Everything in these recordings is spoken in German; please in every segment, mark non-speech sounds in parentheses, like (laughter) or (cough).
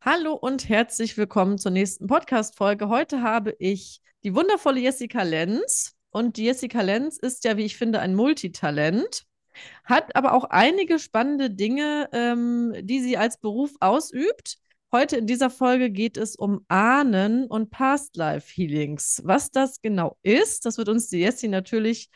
Hallo und herzlich willkommen zur nächsten Podcast-Folge. Heute habe ich die wundervolle Jessica Lenz. Und die Jessica Lenz ist ja, wie ich finde, ein Multitalent, hat aber auch einige spannende Dinge, ähm, die sie als Beruf ausübt. Heute in dieser Folge geht es um Ahnen und Past-Life-Healings. Was das genau ist, das wird uns die Jessie natürlich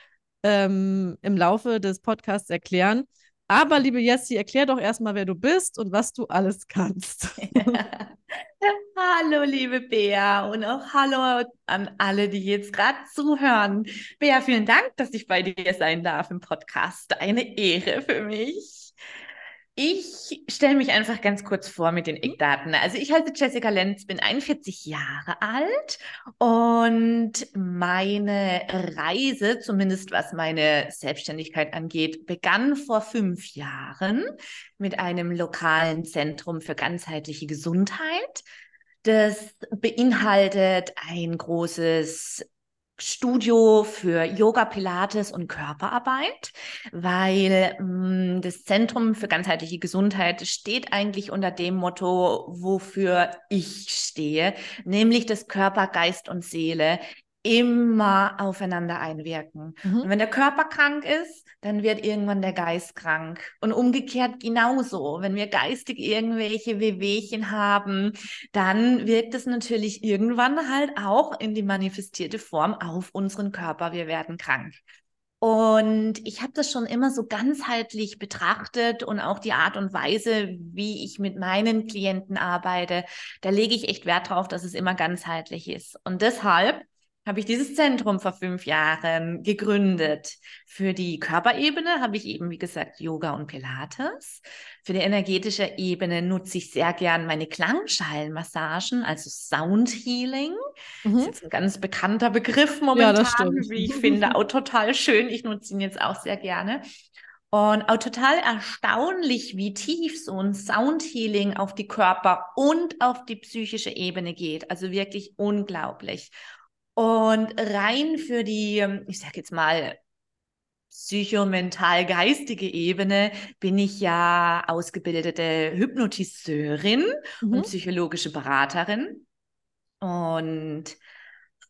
ähm, im Laufe des Podcasts erklären. Aber liebe Jessie, erklär doch erstmal, wer du bist und was du alles kannst. (laughs) hallo, liebe Bea und auch hallo an alle, die jetzt gerade zuhören. Bea, vielen Dank, dass ich bei dir sein darf im Podcast. Eine Ehre für mich. Ich stelle mich einfach ganz kurz vor mit den mhm. Eckdaten. Also ich heiße Jessica Lenz, bin 41 Jahre alt und meine Reise, zumindest was meine Selbstständigkeit angeht, begann vor fünf Jahren mit einem lokalen Zentrum für ganzheitliche Gesundheit. Das beinhaltet ein großes Studio für Yoga, Pilates und Körperarbeit, weil mh, mm, das Zentrum für ganzheitliche Gesundheit steht eigentlich unter dem Motto, wofür ich stehe, nämlich das Körper, Geist und Seele immer aufeinander einwirken. Mhm. Und wenn der Körper krank ist, dann wird irgendwann der Geist krank. Und umgekehrt genauso. Wenn wir geistig irgendwelche Wehwehchen haben, dann wirkt es natürlich irgendwann halt auch in die manifestierte Form auf unseren Körper. Wir werden krank. Und ich habe das schon immer so ganzheitlich betrachtet und auch die Art und Weise, wie ich mit meinen Klienten arbeite, da lege ich echt Wert drauf, dass es immer ganzheitlich ist. Und deshalb habe ich dieses Zentrum vor fünf Jahren gegründet. Für die Körperebene habe ich eben, wie gesagt, Yoga und Pilates. Für die energetische Ebene nutze ich sehr gern meine Klangschalenmassagen, also Sound Healing. Mhm. Das ist jetzt ein ganz bekannter Begriff momentan, ja, wie ich finde, auch total schön. Ich nutze ihn jetzt auch sehr gerne. Und auch total erstaunlich, wie tief so ein Sound Healing auf die Körper und auf die psychische Ebene geht. Also wirklich unglaublich. Und rein für die, ich sag jetzt mal, psychomental-geistige Ebene bin ich ja ausgebildete Hypnotiseurin mhm. und psychologische Beraterin und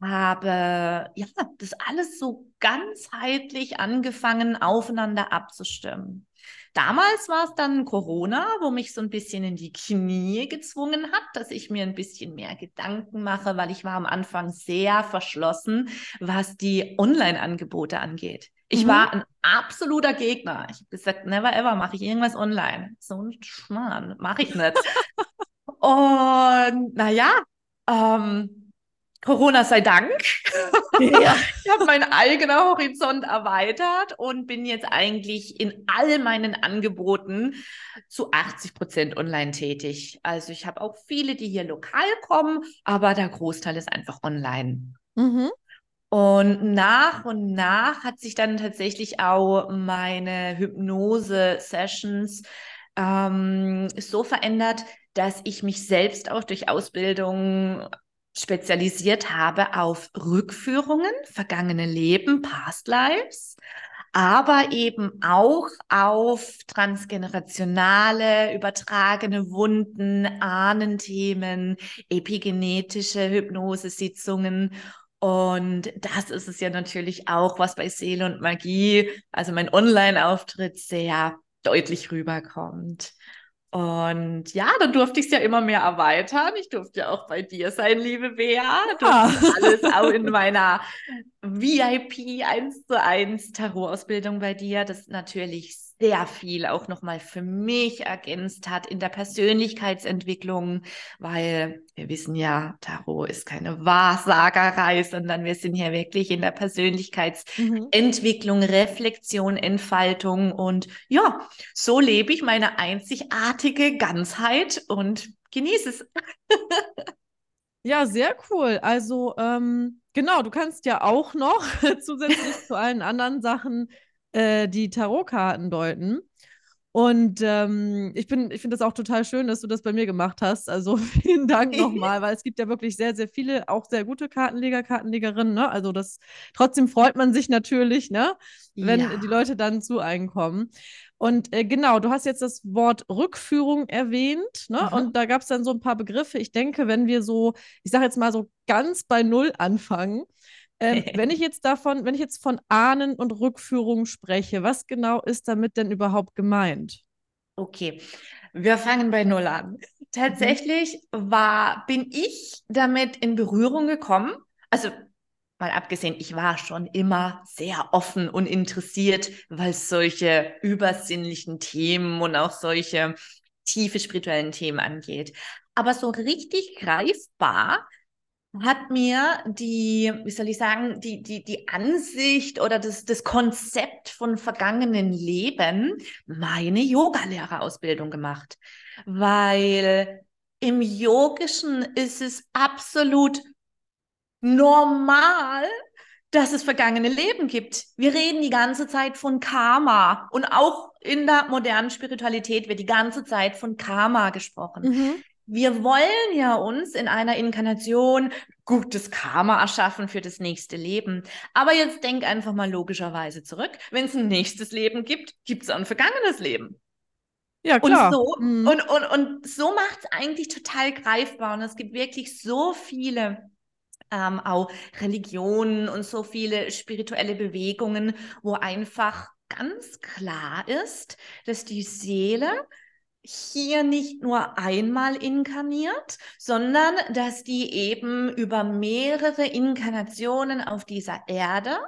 habe ja das alles so ganzheitlich angefangen aufeinander abzustimmen. Damals war es dann Corona, wo mich so ein bisschen in die Knie gezwungen hat, dass ich mir ein bisschen mehr Gedanken mache, weil ich war am Anfang sehr verschlossen, was die Online-Angebote angeht. Ich mhm. war ein absoluter Gegner. Ich habe gesagt, never ever mache ich irgendwas online. So ein Schmarrn, mache ich nicht. (laughs) Und naja, ähm, Corona sei Dank. Ja. (laughs) ich habe meinen eigenen Horizont erweitert und bin jetzt eigentlich in all meinen Angeboten zu 80 Prozent online tätig. Also ich habe auch viele, die hier lokal kommen, aber der Großteil ist einfach online. Mhm. Und nach und nach hat sich dann tatsächlich auch meine Hypnose-Sessions ähm, so verändert, dass ich mich selbst auch durch Ausbildung spezialisiert habe auf Rückführungen, vergangene Leben, Past Lives, aber eben auch auf transgenerationale, übertragene Wunden, Ahnenthemen, epigenetische Hypnosesitzungen. Und das ist es ja natürlich auch, was bei Seele und Magie, also mein Online-Auftritt, sehr deutlich rüberkommt. Und ja, dann durfte ich es ja immer mehr erweitern. Ich durfte ja auch bei dir sein, liebe Bea. Ja. alles auch in meiner VIP 1 zu 1 Tarot-Ausbildung bei dir. Das natürlich sehr viel auch nochmal für mich ergänzt hat in der Persönlichkeitsentwicklung, weil wir wissen ja, Tarot ist keine Wahrsagerei, sondern wir sind hier wirklich in der Persönlichkeitsentwicklung, mhm. Reflexion, Entfaltung und ja, so lebe ich meine einzigartige Ganzheit und genieße es. (laughs) ja, sehr cool. Also, ähm, genau, du kannst ja auch noch (laughs) zusätzlich zu allen anderen Sachen äh, die Tarotkarten deuten. Und ähm, ich, bin, ich finde das auch total schön, dass du das bei mir gemacht hast. Also (laughs) vielen Dank (laughs) nochmal, weil es gibt ja wirklich sehr, sehr viele, auch sehr gute Kartenleger, Kartenlegerinnen. Ne? Also das trotzdem freut man sich natürlich, ne? wenn ja. die Leute dann zu einem kommen. Und äh, genau, du hast jetzt das Wort Rückführung erwähnt, ne? Mhm. Und da gab es dann so ein paar Begriffe. Ich denke, wenn wir so, ich sage jetzt mal so ganz bei Null anfangen, ähm, (laughs) wenn ich jetzt davon, wenn ich jetzt von Ahnen und Rückführung spreche, was genau ist damit denn überhaupt gemeint? Okay, wir fangen bei Null an. (laughs) Tatsächlich war, bin ich damit in Berührung gekommen. Also mal abgesehen, ich war schon immer sehr offen und interessiert, weil solche übersinnlichen Themen und auch solche tiefe spirituellen Themen angeht. Aber so richtig greifbar hat mir die, wie soll ich sagen, die, die, die Ansicht oder das, das Konzept von vergangenen Leben meine Yogalehrerausbildung gemacht. Weil im Yogischen ist es absolut normal, dass es vergangene Leben gibt. Wir reden die ganze Zeit von Karma und auch in der modernen Spiritualität wird die ganze Zeit von Karma gesprochen. Mhm. Wir wollen ja uns in einer Inkarnation gutes Karma erschaffen für das nächste Leben. Aber jetzt denk einfach mal logischerweise zurück. Wenn es ein nächstes Leben gibt, gibt es auch ein vergangenes Leben. Ja, klar. Und so, Mhm. und, und, und so macht es eigentlich total greifbar. Und es gibt wirklich so viele ähm, auch Religionen und so viele spirituelle Bewegungen, wo einfach ganz klar ist, dass die Seele hier nicht nur einmal inkarniert, sondern dass die eben über mehrere Inkarnationen auf dieser Erde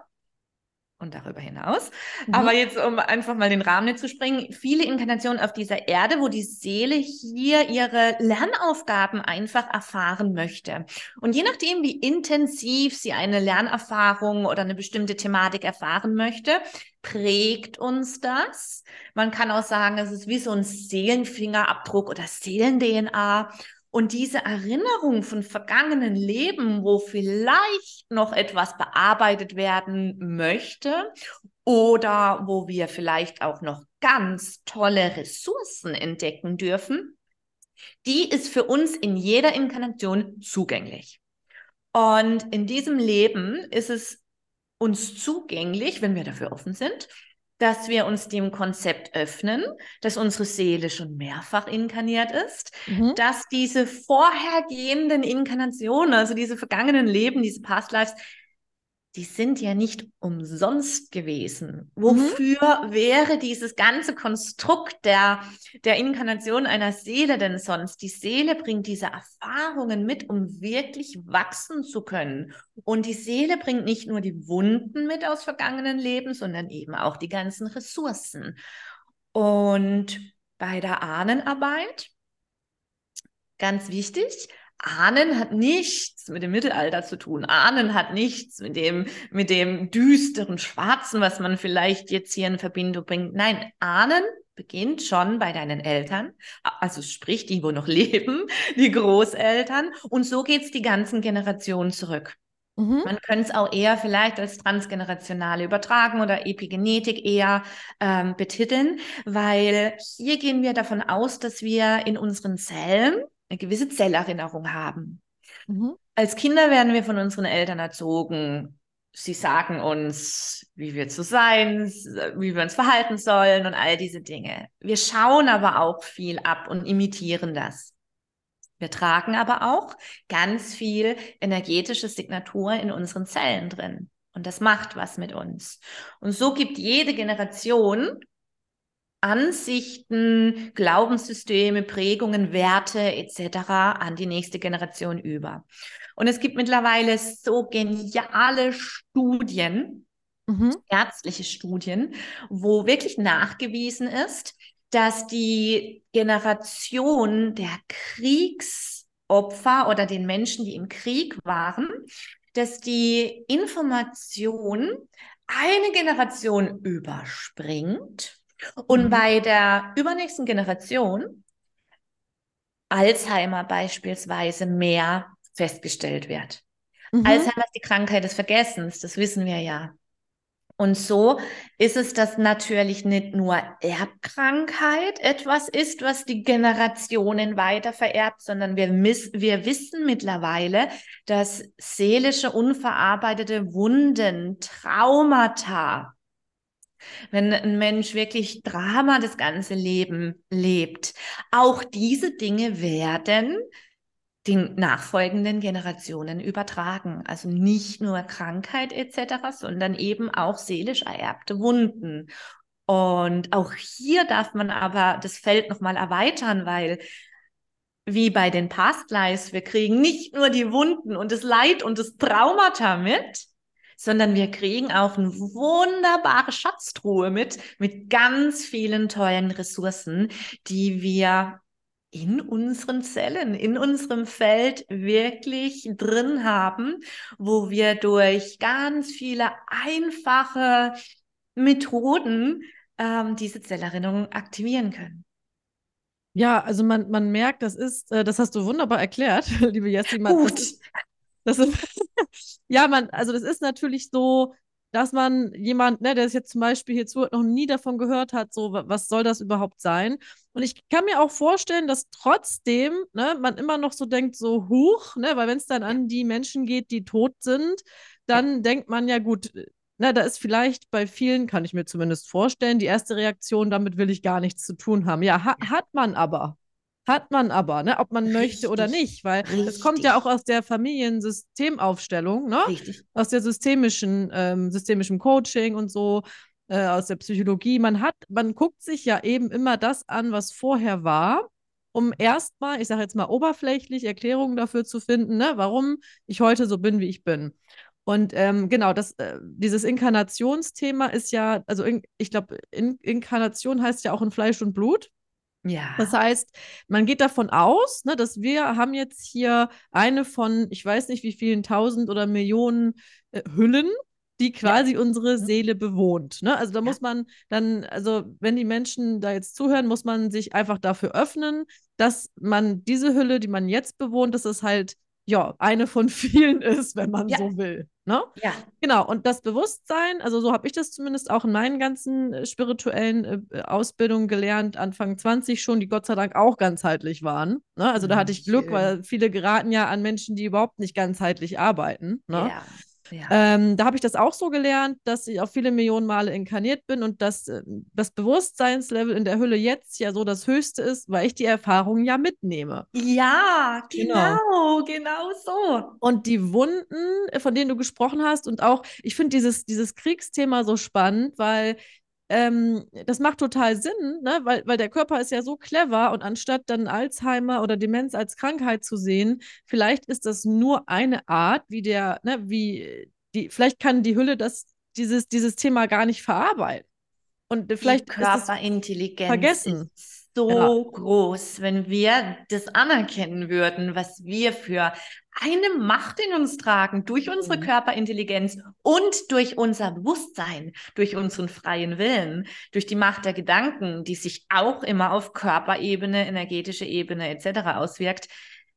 und darüber hinaus. Mhm. Aber jetzt, um einfach mal den Rahmen nicht zu springen, viele Inkarnationen auf dieser Erde, wo die Seele hier ihre Lernaufgaben einfach erfahren möchte. Und je nachdem, wie intensiv sie eine Lernerfahrung oder eine bestimmte Thematik erfahren möchte, prägt uns das. Man kann auch sagen, es ist wie so ein Seelenfingerabdruck oder Seelen-DNA. Und diese Erinnerung von vergangenen Leben, wo vielleicht noch etwas bearbeitet werden möchte oder wo wir vielleicht auch noch ganz tolle Ressourcen entdecken dürfen, die ist für uns in jeder Inkarnation zugänglich. Und in diesem Leben ist es uns zugänglich, wenn wir dafür offen sind, dass wir uns dem Konzept öffnen, dass unsere Seele schon mehrfach inkarniert ist, Mhm. dass diese vorhergehenden Inkarnationen, also diese vergangenen Leben, diese Past Lives, die sind ja nicht umsonst gewesen. Wofür wäre dieses ganze Konstrukt der, der Inkarnation einer Seele denn sonst? Die Seele bringt diese Erfahrungen mit, um wirklich wachsen zu können. Und die Seele bringt nicht nur die Wunden mit aus vergangenen Leben, sondern eben auch die ganzen Ressourcen. Und bei der Ahnenarbeit, ganz wichtig, Ahnen hat nichts mit dem Mittelalter zu tun. Ahnen hat nichts mit dem, mit dem düsteren Schwarzen, was man vielleicht jetzt hier in Verbindung bringt. Nein, Ahnen beginnt schon bei deinen Eltern, also sprich die, wo noch (laughs) leben, die Großeltern. Und so geht's die ganzen Generationen zurück. Mhm. Man könnte es auch eher vielleicht als transgenerationale Übertragung oder Epigenetik eher ähm, betiteln, weil hier gehen wir davon aus, dass wir in unseren Zellen eine gewisse Zellerinnerung haben. Mhm. Als Kinder werden wir von unseren Eltern erzogen. Sie sagen uns, wie wir zu sein, wie wir uns verhalten sollen und all diese Dinge. Wir schauen aber auch viel ab und imitieren das. Wir tragen aber auch ganz viel energetische Signatur in unseren Zellen drin. Und das macht was mit uns. Und so gibt jede Generation Ansichten, Glaubenssysteme, Prägungen, Werte etc. an die nächste Generation über. Und es gibt mittlerweile so geniale Studien, Mhm. ärztliche Studien, wo wirklich nachgewiesen ist, dass die Generation der Kriegsopfer oder den Menschen, die im Krieg waren, dass die Information eine Generation überspringt und Mhm. bei der übernächsten Generation Alzheimer beispielsweise mehr festgestellt wird. Mhm. Alzheimer ist die Krankheit des Vergessens, das wissen wir ja. Und so ist es, dass natürlich nicht nur Erbkrankheit etwas ist, was die Generationen weiter vererbt, sondern wir, wir wissen mittlerweile, dass seelische, unverarbeitete Wunden, Traumata wenn ein Mensch wirklich Drama das ganze Leben lebt. Auch diese Dinge werden den nachfolgenden Generationen übertragen. Also nicht nur Krankheit etc., sondern eben auch seelisch ererbte Wunden. Und auch hier darf man aber das Feld nochmal erweitern, weil wie bei den Past Lives, wir kriegen nicht nur die Wunden und das Leid und das Traumata mit, sondern wir kriegen auch eine wunderbare Schatztruhe mit, mit ganz vielen tollen Ressourcen, die wir in unseren Zellen, in unserem Feld wirklich drin haben, wo wir durch ganz viele einfache Methoden ähm, diese Zellerinnerung aktivieren können. Ja, also man, man merkt, das ist, äh, das hast du wunderbar erklärt, (laughs) liebe Jessie. Gut. Das das ist, (laughs) ja, man, also das ist natürlich so, dass man jemand, ne, der es jetzt zum Beispiel hier zuhört, noch nie davon gehört hat, so, was soll das überhaupt sein? Und ich kann mir auch vorstellen, dass trotzdem, ne, man immer noch so denkt, so, huch, ne, weil wenn es dann an die Menschen geht, die tot sind, dann ja. denkt man ja, gut, ne, da ist vielleicht bei vielen, kann ich mir zumindest vorstellen, die erste Reaktion, damit will ich gar nichts zu tun haben. Ja, ha hat man aber. Hat man aber, ne? ob man Richtig. möchte oder nicht, weil es kommt ja auch aus der Familiensystemaufstellung, ne? Richtig. aus der systemischen, ähm, systemischen Coaching und so, äh, aus der Psychologie. Man hat, man guckt sich ja eben immer das an, was vorher war, um erstmal, ich sage jetzt mal oberflächlich, Erklärungen dafür zu finden, ne? warum ich heute so bin, wie ich bin. Und ähm, genau, das, äh, dieses Inkarnationsthema ist ja, also in, ich glaube, in, Inkarnation heißt ja auch in Fleisch und Blut. Ja. Das heißt, man geht davon aus, ne, dass wir haben jetzt hier eine von, ich weiß nicht wie vielen tausend oder Millionen äh, Hüllen, die quasi ja. unsere Seele bewohnt. Ne? Also da ja. muss man dann, also wenn die Menschen da jetzt zuhören, muss man sich einfach dafür öffnen, dass man diese Hülle, die man jetzt bewohnt, dass es halt ja eine von vielen ist, wenn man ja. so will. Ne? Ja. Genau, und das Bewusstsein, also so habe ich das zumindest auch in meinen ganzen äh, spirituellen äh, Ausbildungen gelernt, Anfang 20 schon, die Gott sei Dank auch ganzheitlich waren. Ne? Also da hatte ich Glück, weil viele geraten ja an Menschen, die überhaupt nicht ganzheitlich arbeiten. Ne? Ja. Ja. Ähm, da habe ich das auch so gelernt, dass ich auch viele Millionen Male inkarniert bin und dass äh, das Bewusstseinslevel in der Hülle jetzt ja so das höchste ist, weil ich die Erfahrungen ja mitnehme. Ja, genau, genau, genau so. Und die Wunden, von denen du gesprochen hast, und auch, ich finde dieses, dieses Kriegsthema so spannend, weil ähm, das macht total Sinn, ne? weil, weil der Körper ist ja so clever und anstatt dann Alzheimer oder Demenz als Krankheit zu sehen, vielleicht ist das nur eine Art, wie der, ne, wie die, vielleicht kann die Hülle das, dieses, dieses Thema gar nicht verarbeiten. Und vielleicht die Körperintelligenz vergessen. Ist so ja. groß, wenn wir das anerkennen würden, was wir für eine Macht in uns tragen, durch unsere mhm. Körperintelligenz und durch unser Bewusstsein, durch unseren freien Willen, durch die Macht der Gedanken, die sich auch immer auf Körperebene, energetische Ebene etc. auswirkt.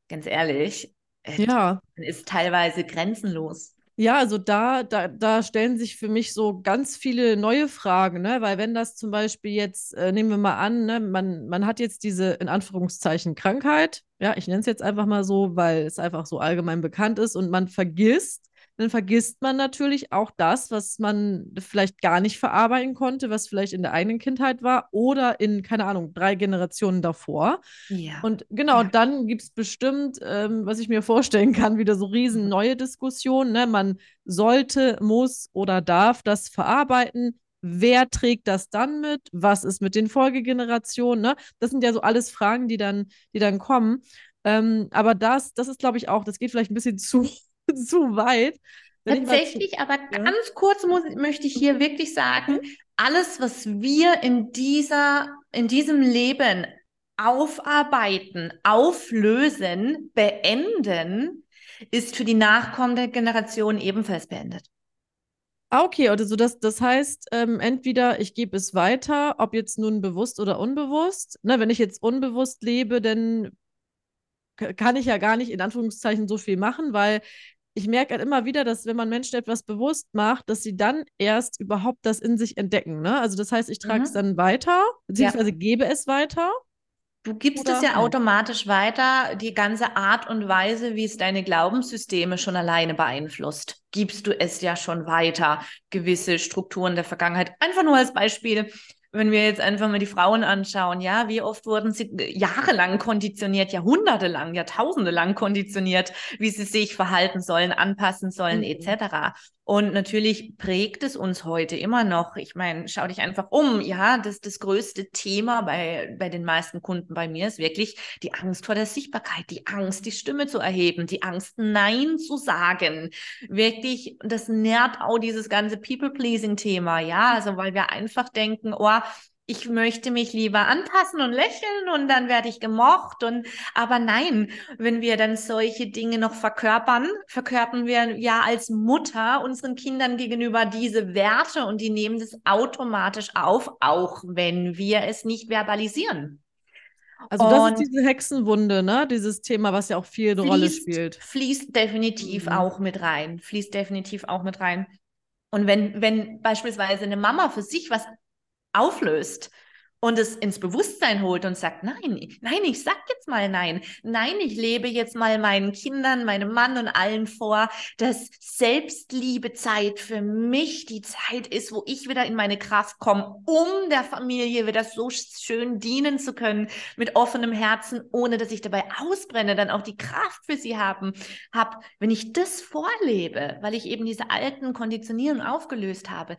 Ganz ehrlich, ja. ist teilweise grenzenlos. Ja, also da, da, da stellen sich für mich so ganz viele neue Fragen, ne? Weil wenn das zum Beispiel jetzt, äh, nehmen wir mal an, ne, man, man hat jetzt diese in Anführungszeichen Krankheit, ja, ich nenne es jetzt einfach mal so, weil es einfach so allgemein bekannt ist und man vergisst, dann vergisst man natürlich auch das, was man vielleicht gar nicht verarbeiten konnte, was vielleicht in der eigenen Kindheit war oder in, keine Ahnung, drei Generationen davor. Ja. Und genau, ja. dann gibt es bestimmt, ähm, was ich mir (laughs) vorstellen kann, wieder so riesen mhm. neue Diskussionen. Ne? Man sollte, muss oder darf das verarbeiten. Wer trägt das dann mit? Was ist mit den Folgegenerationen? Ne? Das sind ja so alles Fragen, die dann, die dann kommen. Ähm, aber das, das ist, glaube ich, auch, das geht vielleicht ein bisschen (laughs) zu (laughs) zu weit. Tatsächlich, aber ja. ganz kurz muss, möchte ich hier wirklich sagen, mhm. alles, was wir in dieser, in diesem Leben aufarbeiten, auflösen, beenden, ist für die nachkommende Generation ebenfalls beendet. Ah, okay, also das, das heißt, ähm, entweder ich gebe es weiter, ob jetzt nun bewusst oder unbewusst. Ne, wenn ich jetzt unbewusst lebe, dann kann ich ja gar nicht in Anführungszeichen so viel machen, weil ich merke halt immer wieder, dass wenn man Menschen etwas bewusst macht, dass sie dann erst überhaupt das in sich entdecken. Ne? Also das heißt, ich trage mhm. es dann weiter, beziehungsweise ja. gebe es weiter. Du gibst Oder es ja automatisch weiter, die ganze Art und Weise, wie es deine Glaubenssysteme schon alleine beeinflusst, gibst du es ja schon weiter, gewisse Strukturen der Vergangenheit. Einfach nur als Beispiel, wenn wir jetzt einfach mal die Frauen anschauen, ja, wie oft wurden sie jahrelang konditioniert, jahrhundertelang, jahrtausende lang konditioniert, wie sie sich verhalten sollen, anpassen sollen, Mhm. etc. Und natürlich prägt es uns heute immer noch. Ich meine, schau dich einfach um, ja, das, das größte Thema bei, bei den meisten Kunden bei mir ist wirklich die Angst vor der Sichtbarkeit, die Angst, die Stimme zu erheben, die Angst, Nein zu sagen. Wirklich, das nährt auch dieses ganze People-Pleasing-Thema, ja, also weil wir einfach denken, oh, ich möchte mich lieber anpassen und lächeln und dann werde ich gemocht und aber nein, wenn wir dann solche Dinge noch verkörpern, verkörpern wir ja als Mutter unseren Kindern gegenüber diese Werte und die nehmen das automatisch auf, auch wenn wir es nicht verbalisieren. Also das Und ist diese Hexenwunde, ne? Dieses Thema, was ja auch viel eine Rolle spielt. fließt definitiv Mhm. auch mit rein, fließt definitiv auch mit rein. Und wenn, wenn beispielsweise eine Mama für sich was auflöst und es ins Bewusstsein holt und sagt, nein, nein, ich sag jetzt mal nein, nein, ich lebe jetzt mal meinen Kindern, meinem Mann und allen vor, dass Selbstliebezeit für mich die Zeit ist, wo ich wieder in meine Kraft komme, um der Familie wieder so schön dienen zu können, mit offenem Herzen, ohne dass ich dabei ausbrenne, dann auch die Kraft für sie haben, hab, wenn ich das vorlebe, weil ich eben diese alten Konditionierungen aufgelöst habe.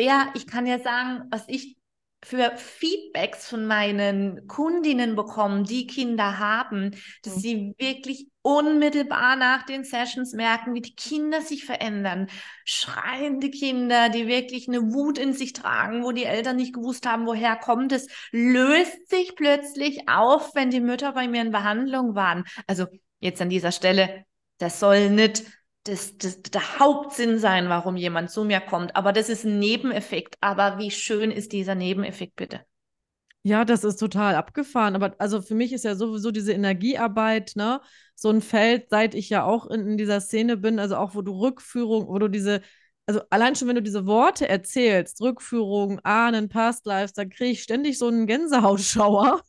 Bea, ich kann ja sagen, was ich für Feedbacks von meinen Kundinnen bekommen, die Kinder haben, dass Mhm. sie wirklich unmittelbar nach den Sessions merken, wie die Kinder sich verändern. Schreiende Kinder, die wirklich eine Wut in sich tragen, wo die Eltern nicht gewusst haben, woher kommt es, löst sich plötzlich auf, wenn die Mütter bei mir in Behandlung waren. Also jetzt an dieser Stelle, das soll nicht das, das der Hauptsinn sein, warum jemand zu mir kommt. Aber das ist ein Nebeneffekt. Aber wie schön ist dieser Nebeneffekt bitte? Ja, das ist total abgefahren. Aber also für mich ist ja sowieso diese Energiearbeit, ne, so ein Feld, seit ich ja auch in, in dieser Szene bin, also auch wo du Rückführung, wo du diese, also allein schon, wenn du diese Worte erzählst, Rückführung, Ahnen, Past Lives, dann kriege ich ständig so einen Gänsehautschauer.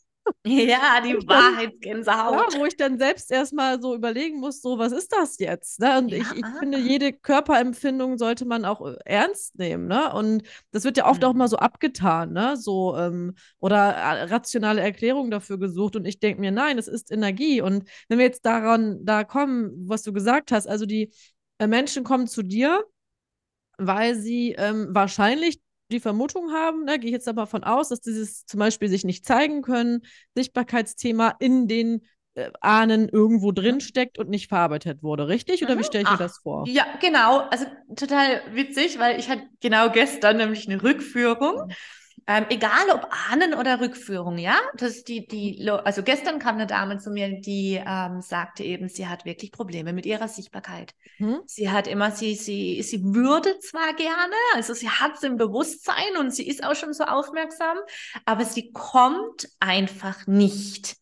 Ja, die dann- Ja, Wahrheitsgänsehaut. wo ich dann selbst erstmal so überlegen muss, so, was ist das jetzt? Ne? Und Ja. ich, ich finde, jede Körperempfindung sollte man auch äh, ernst nehmen, ne? Und das wird ja oft auch Mhm. mal so abgetan, ne? So, ähm, oder äh, rationale Erklärungen dafür gesucht. Und ich denke mir, nein, es ist Energie. Und wenn wir jetzt daran, da kommen, was du gesagt hast, also die äh, Menschen kommen zu dir, weil sie ähm, wahrscheinlich die Vermutung haben, ne, gehe ich jetzt aber von aus, dass dieses zum Beispiel sich nicht zeigen können, Sichtbarkeitsthema in den äh, Ahnen irgendwo drin steckt und nicht verarbeitet wurde, richtig? Oder wie Mhm. stelle ich mir Ah, das vor? Ja, genau. Also total witzig, weil ich hatte genau gestern nämlich eine Rückführung. Ähm, egal ob Ahnen oder Rückführung, ja. Das die, die, also gestern kam eine Dame zu mir, die ähm, sagte eben, sie hat wirklich Probleme mit ihrer Sichtbarkeit. Hm? Sie hat immer, sie, sie, sie würde zwar gerne, also sie hat es im Bewusstsein und sie ist auch schon so aufmerksam, aber sie kommt einfach nicht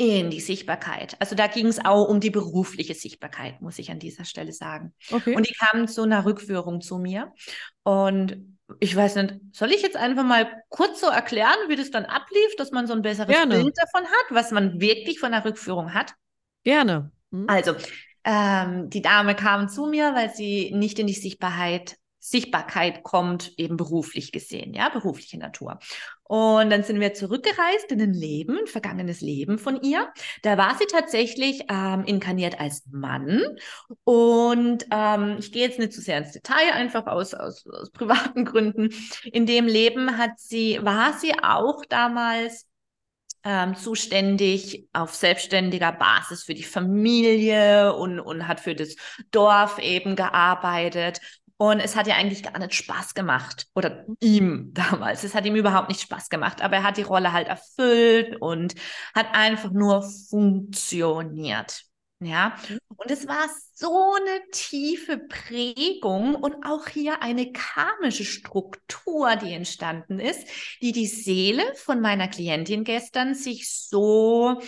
in die Sichtbarkeit. Also da ging es auch um die berufliche Sichtbarkeit, muss ich an dieser Stelle sagen. Okay. Und die kamen zu einer Rückführung zu mir. Und ich weiß nicht, soll ich jetzt einfach mal kurz so erklären, wie das dann ablief, dass man so ein besseres Gerne. Bild davon hat, was man wirklich von der Rückführung hat? Gerne. Hm? Also, ähm, die Dame kam zu mir, weil sie nicht in die Sichtbarkeit, Sichtbarkeit kommt, eben beruflich gesehen, ja, berufliche Natur. Und dann sind wir zurückgereist in ein Leben, ein vergangenes Leben von ihr. Da war sie tatsächlich ähm, inkarniert als Mann. Und ähm, ich gehe jetzt nicht zu sehr ins Detail, einfach aus, aus, aus (laughs) privaten Gründen. In dem Leben hat sie, war sie auch damals ähm, zuständig auf selbstständiger Basis für die Familie und, und hat für das Dorf eben gearbeitet. Und es hat ja eigentlich gar nicht Spaß gemacht. Oder ihm (laughs) damals. Es hat ihm überhaupt nicht Spaß gemacht. Aber er hat die Rolle halt erfüllt und hat einfach nur funktioniert. Ja, und es war so eine tiefe Prägung und auch hier eine karmische Struktur, die entstanden ist, die die Seele von meiner Klientin gestern sich so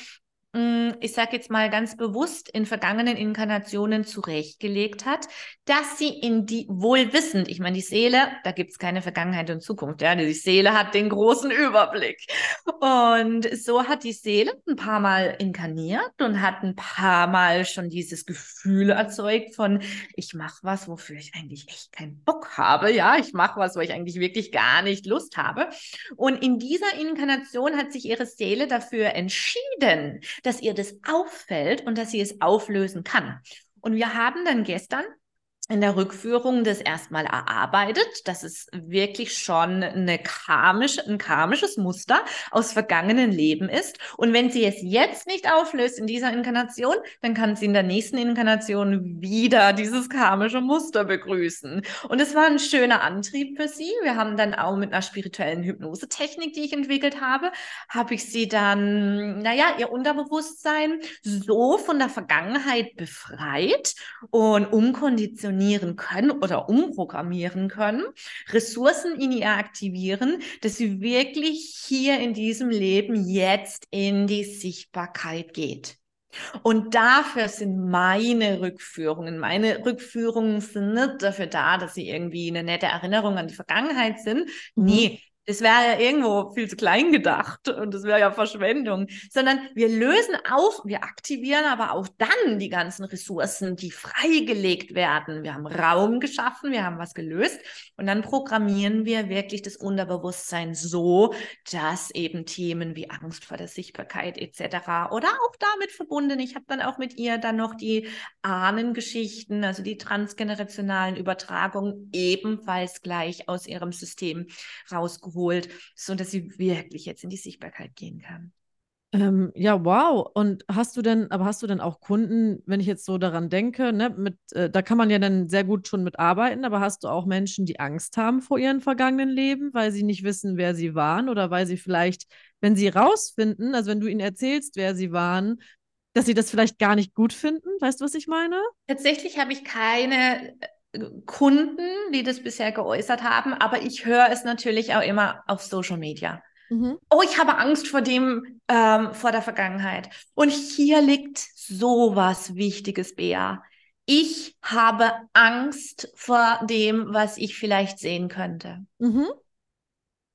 ich sage jetzt mal ganz bewusst, in vergangenen Inkarnationen zurechtgelegt hat, dass sie in die wohlwissend, ich meine, die Seele, da gibt es keine Vergangenheit und Zukunft, ja, die Seele hat den großen Überblick. Und so hat die Seele ein paar Mal inkarniert und hat ein paar Mal schon dieses Gefühl erzeugt von, ich mache was, wofür ich eigentlich echt keinen Bock habe, ja, ich mache was, wo ich eigentlich wirklich gar nicht Lust habe. Und in dieser Inkarnation hat sich ihre Seele dafür entschieden, dass ihr das auffällt und dass sie es auflösen kann. Und wir haben dann gestern in der Rückführung das erstmal erarbeitet. Das ist wirklich schon eine karmische, ein karmisches Muster aus vergangenen Leben ist. Und wenn sie es jetzt nicht auflöst in dieser Inkarnation, dann kann sie in der nächsten Inkarnation wieder dieses karmische Muster begrüßen. Und es war ein schöner Antrieb für sie. Wir haben dann auch mit einer spirituellen Hypnosetechnik, die ich entwickelt habe, habe ich sie dann, naja, ihr Unterbewusstsein so von der Vergangenheit befreit und umkonditioniert konditionieren können oder umprogrammieren können, Ressourcen in ihr aktivieren, dass sie wirklich hier in diesem Leben jetzt in die Sichtbarkeit geht. Und dafür sind meine Rückführungen. Meine Rückführungen sind nicht dafür da, dass sie irgendwie eine nette Erinnerung an die Vergangenheit sind. Mhm. Nee, das wäre ja irgendwo viel zu klein gedacht und das wäre ja Verschwendung, sondern wir lösen auf, wir aktivieren aber auch dann die ganzen Ressourcen, die freigelegt werden. Wir haben Raum geschaffen, wir haben was gelöst und dann programmieren wir wirklich das Unterbewusstsein so, dass eben Themen wie Angst vor der Sichtbarkeit etc. oder auch damit verbunden, ich habe dann auch mit ihr dann noch die Ahnengeschichten, also die transgenerationalen Übertragungen ebenfalls gleich aus ihrem System rausgeholt geholt, sodass sie wirklich jetzt in die Sichtbarkeit gehen kann. Ähm, ja, wow. Und hast du denn, aber hast du denn auch Kunden, wenn ich jetzt so daran denke, ne, mit, äh, da kann man ja dann sehr gut schon mitarbeiten, aber hast du auch Menschen, die Angst haben vor ihren vergangenen Leben, weil sie nicht wissen, wer sie waren oder weil sie vielleicht, wenn sie rausfinden, also wenn du ihnen erzählst, wer sie waren, dass sie das vielleicht gar nicht gut finden? Weißt du, was ich meine? Tatsächlich habe ich keine Kunden, die das bisher geäußert haben, aber ich höre es natürlich auch immer auf Social Media. Mhm. Oh, ich habe Angst vor dem, ähm, vor der Vergangenheit. Und hier liegt so was Wichtiges, Bea. Ich habe Angst vor dem, was ich vielleicht sehen könnte. Mhm.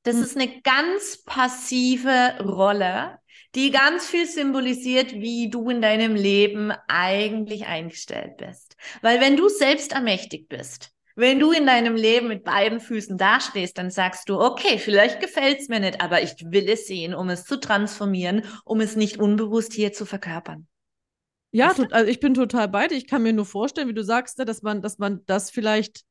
Das mhm. ist eine ganz passive Rolle, die ganz viel symbolisiert, wie du in deinem Leben eigentlich eingestellt bist. Weil wenn du selbst ermächtigt bist, wenn du in deinem Leben mit beiden Füßen dastehst, dann sagst du, okay, vielleicht gefällt es mir nicht, aber ich will es sehen, um es zu transformieren, um es nicht unbewusst hier zu verkörpern. Ja, also ich bin total bei dir. Ich kann mir nur vorstellen, wie du sagst, dass man, dass man das vielleicht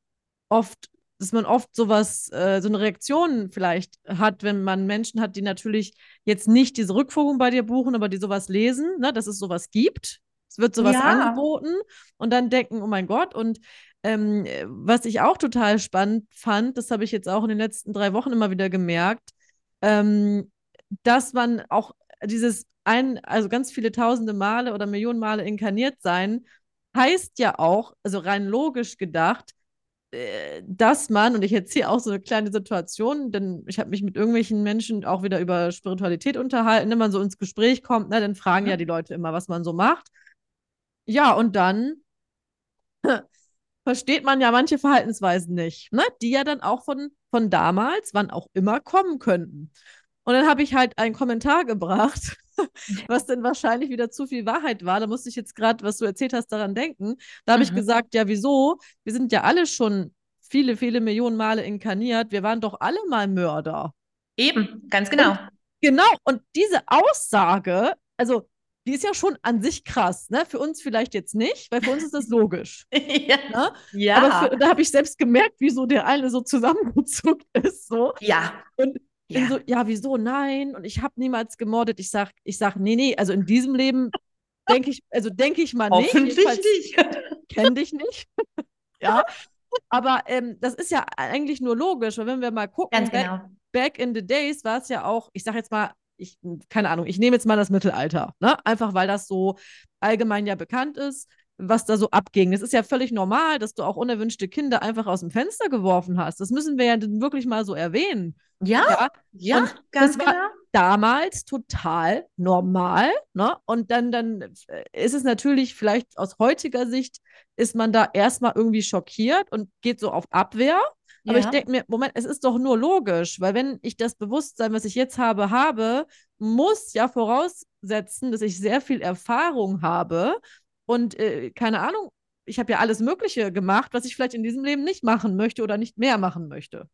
oft dass man oft sowas, äh, so eine Reaktion vielleicht hat, wenn man Menschen hat, die natürlich jetzt nicht diese Rückführung bei dir buchen, aber die sowas lesen, ne, dass es sowas gibt. Es wird sowas ja. angeboten und dann denken, oh mein Gott. Und ähm, was ich auch total spannend fand, das habe ich jetzt auch in den letzten drei Wochen immer wieder gemerkt, ähm, dass man auch dieses ein, also ganz viele tausende Male oder Millionen Male inkarniert sein, heißt ja auch, also rein logisch gedacht, dass man, und ich erzähle auch so eine kleine Situation, denn ich habe mich mit irgendwelchen Menschen auch wieder über Spiritualität unterhalten, wenn man so ins Gespräch kommt, ne, dann fragen ja die Leute immer, was man so macht. Ja, und dann versteht man ja manche Verhaltensweisen nicht, ne, die ja dann auch von, von damals, wann auch immer, kommen könnten. Und dann habe ich halt einen Kommentar gebracht, (laughs) was denn wahrscheinlich wieder zu viel Wahrheit war. Da musste ich jetzt gerade, was du erzählt hast, daran denken. Da habe mhm. ich gesagt, ja, wieso? Wir sind ja alle schon viele, viele Millionen Male inkarniert. Wir waren doch alle mal Mörder. Eben, ganz genau. Und, genau. Und diese Aussage, also die ist ja schon an sich krass, ne? Für uns vielleicht jetzt nicht, weil für uns ist das (laughs) logisch. ja. Ne? ja. Aber für, da habe ich selbst gemerkt, wie so der eine so zusammengezuckt (laughs) ist. So. Ja. Und ja. so, ja, wieso? Nein. Und ich habe niemals gemordet. Ich sag, ich sag, nee, nee, also in diesem Leben denke ich, also denke ich mal nicht. Hoffentlich nicht. (laughs) Kenn dich nicht. (laughs) ja. Aber ähm, das ist ja eigentlich nur logisch, weil wenn wir mal gucken, Ganz genau. back, back in the days war es ja auch, ich sag jetzt mal, ich, keine Ahnung, ich nehme jetzt mal das Mittelalter, ne? Einfach weil das so allgemein ja bekannt ist was da so abging. Es ist ja völlig normal, dass du auch unerwünschte Kinder einfach aus dem Fenster geworfen hast. Das müssen wir ja wirklich mal so erwähnen. Ja, ja, ja ganz das war, genau. damals total normal. Ne? Und dann, dann äh, ist es natürlich vielleicht aus heutiger Sicht, ist man da erstmal irgendwie schockiert und geht so auf Abwehr. Aber ja. ich denke mir, Moment, es ist doch nur logisch, weil wenn ich das Bewusstsein, was ich jetzt habe, habe, muss ja voraussetzen, dass ich sehr viel Erfahrung habe und äh, keine Ahnung, ich habe ja alles Mögliche gemacht, was ich vielleicht in diesem Leben nicht machen möchte oder nicht mehr machen möchte.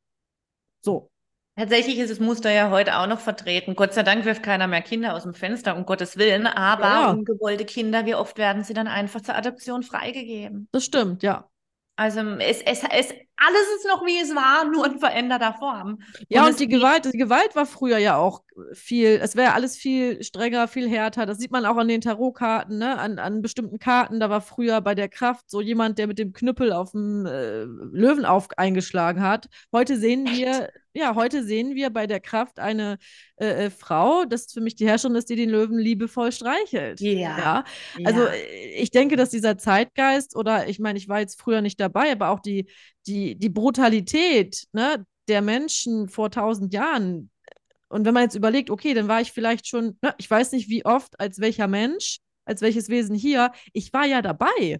So. Tatsächlich ist das Muster ja heute auch noch vertreten. Gott sei Dank wirft keiner mehr Kinder aus dem Fenster, um Gottes Willen. Aber ja. ungewollte Kinder, wie oft werden sie dann einfach zur Adoption freigegeben? Das stimmt, ja. Also es, es, es, alles ist noch wie es war, nur in veränderter Form. Ja, und, und die Gewalt, die Gewalt war früher ja auch viel, es wäre alles viel strenger, viel härter. Das sieht man auch an den Tarotkarten, ne? an, an bestimmten Karten. Da war früher bei der Kraft so jemand, der mit dem Knüppel auf dem äh, Löwen auf, eingeschlagen hat. Heute sehen Echt? wir, ja, heute sehen wir bei der Kraft eine äh, äh, Frau, das für mich die Herrscherin ist, die den Löwen liebevoll streichelt. Yeah. Ja. Also ja. Äh, ich denke, dass dieser Zeitgeist, oder ich meine, ich war jetzt früher nicht dabei, aber auch die, die, die Brutalität ne, der Menschen vor tausend Jahren. Und wenn man jetzt überlegt, okay, dann war ich vielleicht schon, ne, ich weiß nicht wie oft, als welcher Mensch, als welches Wesen hier, ich war ja dabei.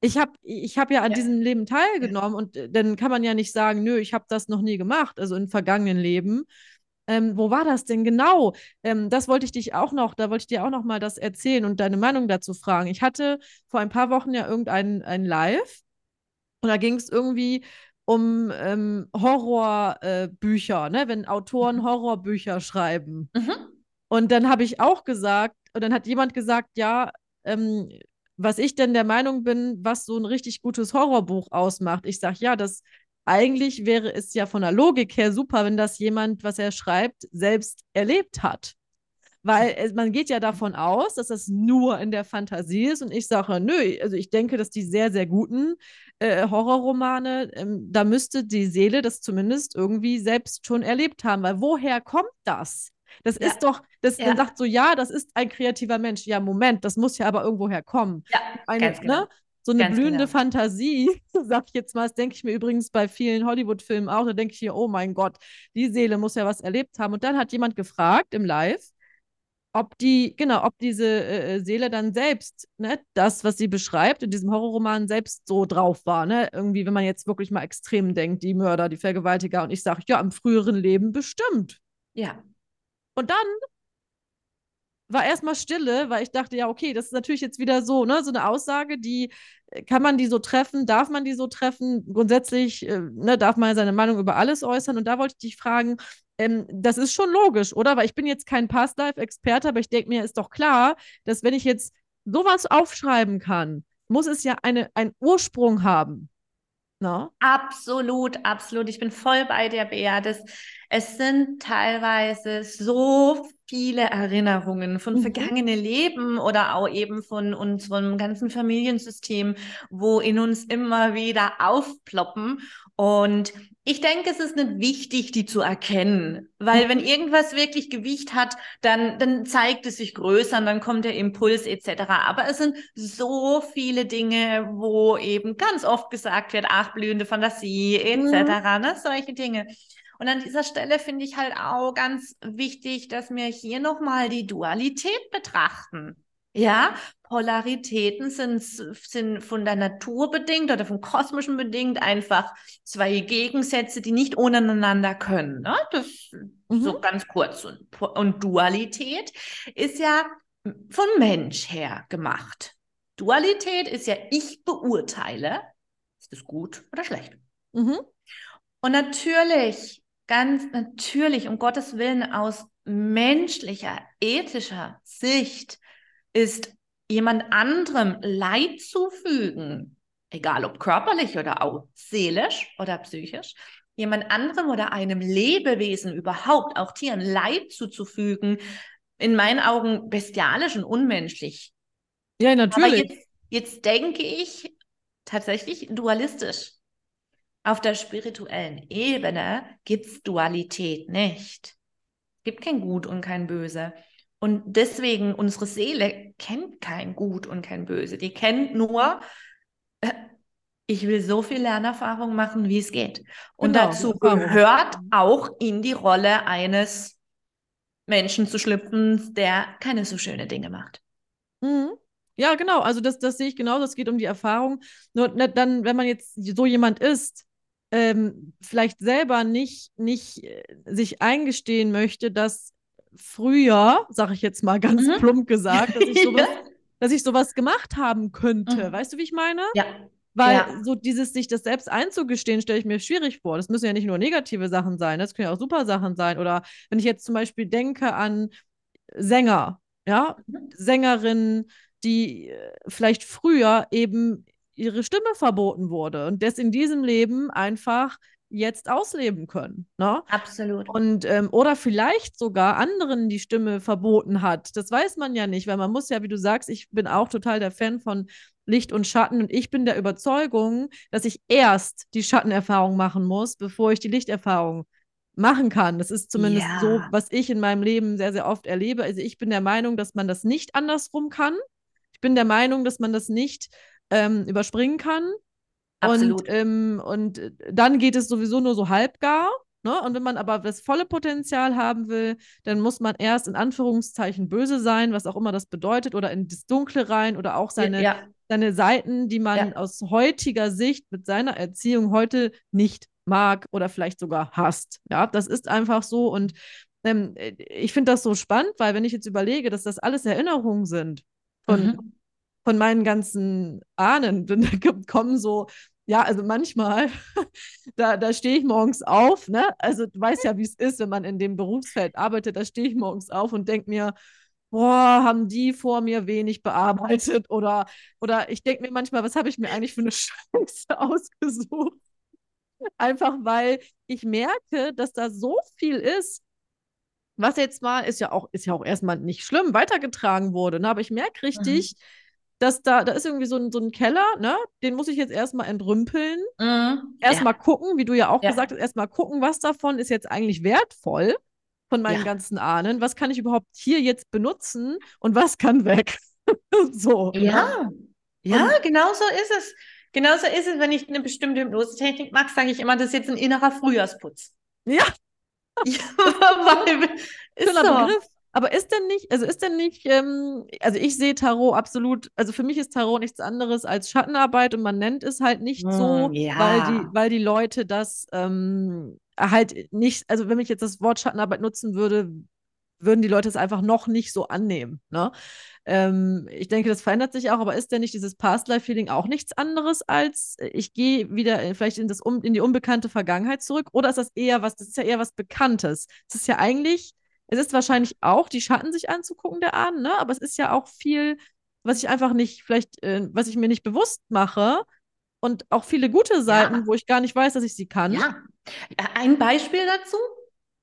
Ich habe ich hab ja an ja. diesem Leben teilgenommen und äh, dann kann man ja nicht sagen, nö, ich habe das noch nie gemacht, also in vergangenen Leben. Ähm, wo war das denn genau? Ähm, das wollte ich dich auch noch, da wollte ich dir auch noch mal das erzählen und deine Meinung dazu fragen. Ich hatte vor ein paar Wochen ja irgendein ein Live und da ging es irgendwie um ähm, Horrorbücher, äh, ne? wenn Autoren mhm. Horrorbücher schreiben. Mhm. Und dann habe ich auch gesagt, und dann hat jemand gesagt, ja, ähm, was ich denn der Meinung bin, was so ein richtig gutes Horrorbuch ausmacht. Ich sage, ja, das eigentlich wäre es ja von der Logik her super, wenn das jemand, was er schreibt, selbst erlebt hat. Weil man geht ja davon aus, dass das nur in der Fantasie ist. Und ich sage, nö, also ich denke, dass die sehr, sehr guten äh, Horrorromane, ähm, da müsste die Seele das zumindest irgendwie selbst schon erlebt haben. Weil woher kommt das? Das ja. ist doch, das, ja. sagt so, ja, das ist ein kreativer Mensch. Ja, Moment, das muss ja aber irgendwoher kommen. Ja, Eine, ganz genau. Ne? So eine ganz blühende genau. Fantasie, (laughs) sag ich jetzt mal, das denke ich mir übrigens bei vielen Hollywood-Filmen auch, da denke ich mir, oh mein Gott, die Seele muss ja was erlebt haben. Und dann hat jemand gefragt im Live, ob die, genau, ob diese äh, äh, Seele dann selbst, ne, das, was sie beschreibt, in diesem Horrorroman selbst so drauf war, ne? Irgendwie, wenn man jetzt wirklich mal extrem denkt, die Mörder, die Vergewaltiger, und ich sage, ja, im früheren Leben bestimmt. Ja. Und dann war erstmal Stille, weil ich dachte, ja, okay, das ist natürlich jetzt wieder so, ne, so eine Aussage, die äh, kann man die so treffen, darf man die so treffen? Grundsätzlich äh, ne, darf man seine Meinung über alles äußern. Und da wollte ich dich fragen, ähm, das ist schon logisch, oder? Weil ich bin jetzt kein Past-Life-Experte, aber ich denke mir, ist doch klar, dass wenn ich jetzt sowas aufschreiben kann, muss es ja eine, einen Ursprung haben. No? Absolut, absolut. Ich bin voll bei dir, Bea. Das, es sind teilweise so viele Erinnerungen von mhm. vergangenen Leben oder auch eben von unserem ganzen Familiensystem, wo in uns immer wieder aufploppen. Und ich denke, es ist nicht wichtig, die zu erkennen, weil wenn irgendwas wirklich Gewicht hat, dann, dann zeigt es sich größer und dann kommt der Impuls etc. Aber es sind so viele Dinge, wo eben ganz oft gesagt wird, ach, blühende Fantasie etc. Mhm. Ne? Solche Dinge. Und an dieser Stelle finde ich halt auch ganz wichtig, dass wir hier nochmal die Dualität betrachten. Ja, Polaritäten sind, sind von der Natur bedingt oder vom Kosmischen bedingt einfach zwei Gegensätze, die nicht ohne einander können. Ne? Das mhm. so ganz kurz. Und, und Dualität ist ja von Mensch her gemacht. Dualität ist ja, ich beurteile, ist es gut oder schlecht. Mhm. Und natürlich ganz natürlich, um Gottes Willen, aus menschlicher, ethischer Sicht ist jemand anderem Leid zufügen, egal ob körperlich oder auch seelisch oder psychisch, jemand anderem oder einem Lebewesen überhaupt, auch Tieren, Leid zuzufügen, in meinen Augen bestialisch und unmenschlich. Ja, natürlich. Aber jetzt, jetzt denke ich tatsächlich dualistisch. Auf der spirituellen Ebene gibt es Dualität nicht. Es gibt kein Gut und kein Böse. Und deswegen, unsere Seele kennt kein Gut und kein Böse. Die kennt nur, äh, ich will so viel Lernerfahrung machen, wie es geht. Und genau, dazu gehört auch in die Rolle eines Menschen zu schlüpfen, der keine so schöne Dinge macht. Mhm. Ja, genau. Also das, das sehe ich genauso. Es geht um die Erfahrung. Nur ne, dann, wenn man jetzt so jemand ist, ähm, vielleicht selber nicht, nicht äh, sich eingestehen möchte, dass früher, sage ich jetzt mal ganz mhm. plump gesagt, dass ich (laughs) sowas, dass ich sowas gemacht haben könnte. Mhm. Weißt du, wie ich meine? Ja. Weil ja. so dieses sich das selbst einzugestehen, stelle ich mir schwierig vor. Das müssen ja nicht nur negative Sachen sein, das können ja auch super Sachen sein. Oder wenn ich jetzt zum Beispiel denke an Sänger, ja, mhm. Sängerinnen, die äh, vielleicht früher eben ihre Stimme verboten wurde und das in diesem Leben einfach jetzt ausleben können. Ne? Absolut. Und ähm, oder vielleicht sogar anderen die Stimme verboten hat. Das weiß man ja nicht, weil man muss ja, wie du sagst, ich bin auch total der Fan von Licht und Schatten und ich bin der Überzeugung, dass ich erst die Schattenerfahrung machen muss, bevor ich die Lichterfahrung machen kann. Das ist zumindest ja. so, was ich in meinem Leben sehr, sehr oft erlebe. Also ich bin der Meinung, dass man das nicht andersrum kann. Ich bin der Meinung, dass man das nicht ähm, überspringen kann. Absolut. Und, ähm, und dann geht es sowieso nur so halbgar. Ne? Und wenn man aber das volle Potenzial haben will, dann muss man erst in Anführungszeichen böse sein, was auch immer das bedeutet, oder in das Dunkle rein oder auch seine, ja. seine Seiten, die man ja. aus heutiger Sicht mit seiner Erziehung heute nicht mag oder vielleicht sogar hasst. Ja, das ist einfach so. Und ähm, ich finde das so spannend, weil wenn ich jetzt überlege, dass das alles Erinnerungen sind von mhm von meinen ganzen Ahnen. (laughs) Kommen so, ja, also manchmal, (laughs) da, da stehe ich morgens auf, ne? Also du weißt ja, wie es ist, wenn man in dem Berufsfeld arbeitet, da stehe ich morgens auf und denke mir, boah, haben die vor mir wenig bearbeitet oder, oder ich denke mir manchmal, was habe ich mir eigentlich für eine (laughs) Scheiße ausgesucht? Einfach weil ich merke, dass da so viel ist, was jetzt mal, ist ja auch, ist ja auch erstmal nicht schlimm, weitergetragen wurde. Ne? Aber ich merke richtig, mhm dass da, da ist irgendwie so ein, so ein Keller, ne? Den muss ich jetzt erstmal entrümpeln. Mhm. Erstmal ja. gucken, wie du ja auch ja. gesagt hast, erstmal gucken, was davon ist jetzt eigentlich wertvoll von meinen ja. ganzen Ahnen. Was kann ich überhaupt hier jetzt benutzen und was kann weg? (laughs) so. Ne? Ja. Ja, und, genau so ist es. Genauso ist es, wenn ich eine bestimmte Hypnose-Technik mache, sage ich immer, das ist jetzt ein innerer Frühjahrsputz. Ja. (laughs) ja weil, ist so. Begriff. Aber ist denn nicht, also ist denn nicht, ähm, also ich sehe Tarot absolut, also für mich ist Tarot nichts anderes als Schattenarbeit und man nennt es halt nicht so, hm, ja. weil, die, weil die Leute das ähm, halt nicht, also wenn ich jetzt das Wort Schattenarbeit nutzen würde, würden die Leute es einfach noch nicht so annehmen. Ne? Ähm, ich denke, das verändert sich auch, aber ist denn nicht dieses Past-Life-Feeling auch nichts anderes als ich gehe wieder vielleicht in, das um, in die unbekannte Vergangenheit zurück? Oder ist das eher was, das ist ja eher was Bekanntes? Es ist ja eigentlich es ist wahrscheinlich auch, die Schatten sich anzugucken, der Ahnen, ne? aber es ist ja auch viel, was ich einfach nicht, vielleicht, äh, was ich mir nicht bewusst mache. Und auch viele gute Seiten, ja. wo ich gar nicht weiß, dass ich sie kann. Ja. Ein Beispiel dazu.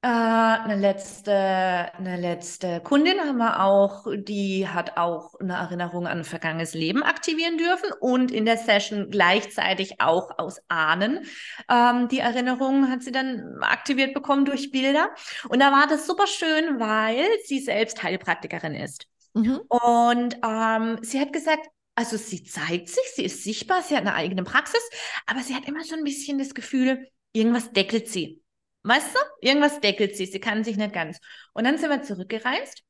Äh, eine letzte, eine letzte Kundin haben wir auch, die hat auch eine Erinnerung an ein vergangenes Leben aktivieren dürfen und in der Session gleichzeitig auch aus Ahnen. Ähm, die Erinnerung hat sie dann aktiviert bekommen durch Bilder. Und da war das super schön, weil sie selbst Heilpraktikerin ist. Mhm. Und ähm, sie hat gesagt, also sie zeigt sich, sie ist sichtbar, sie hat eine eigene Praxis, aber sie hat immer so ein bisschen das Gefühl, irgendwas deckelt sie. Weißt du? Irgendwas deckelt sie, sie kann sich nicht ganz. Und dann sind wir zurückgereist.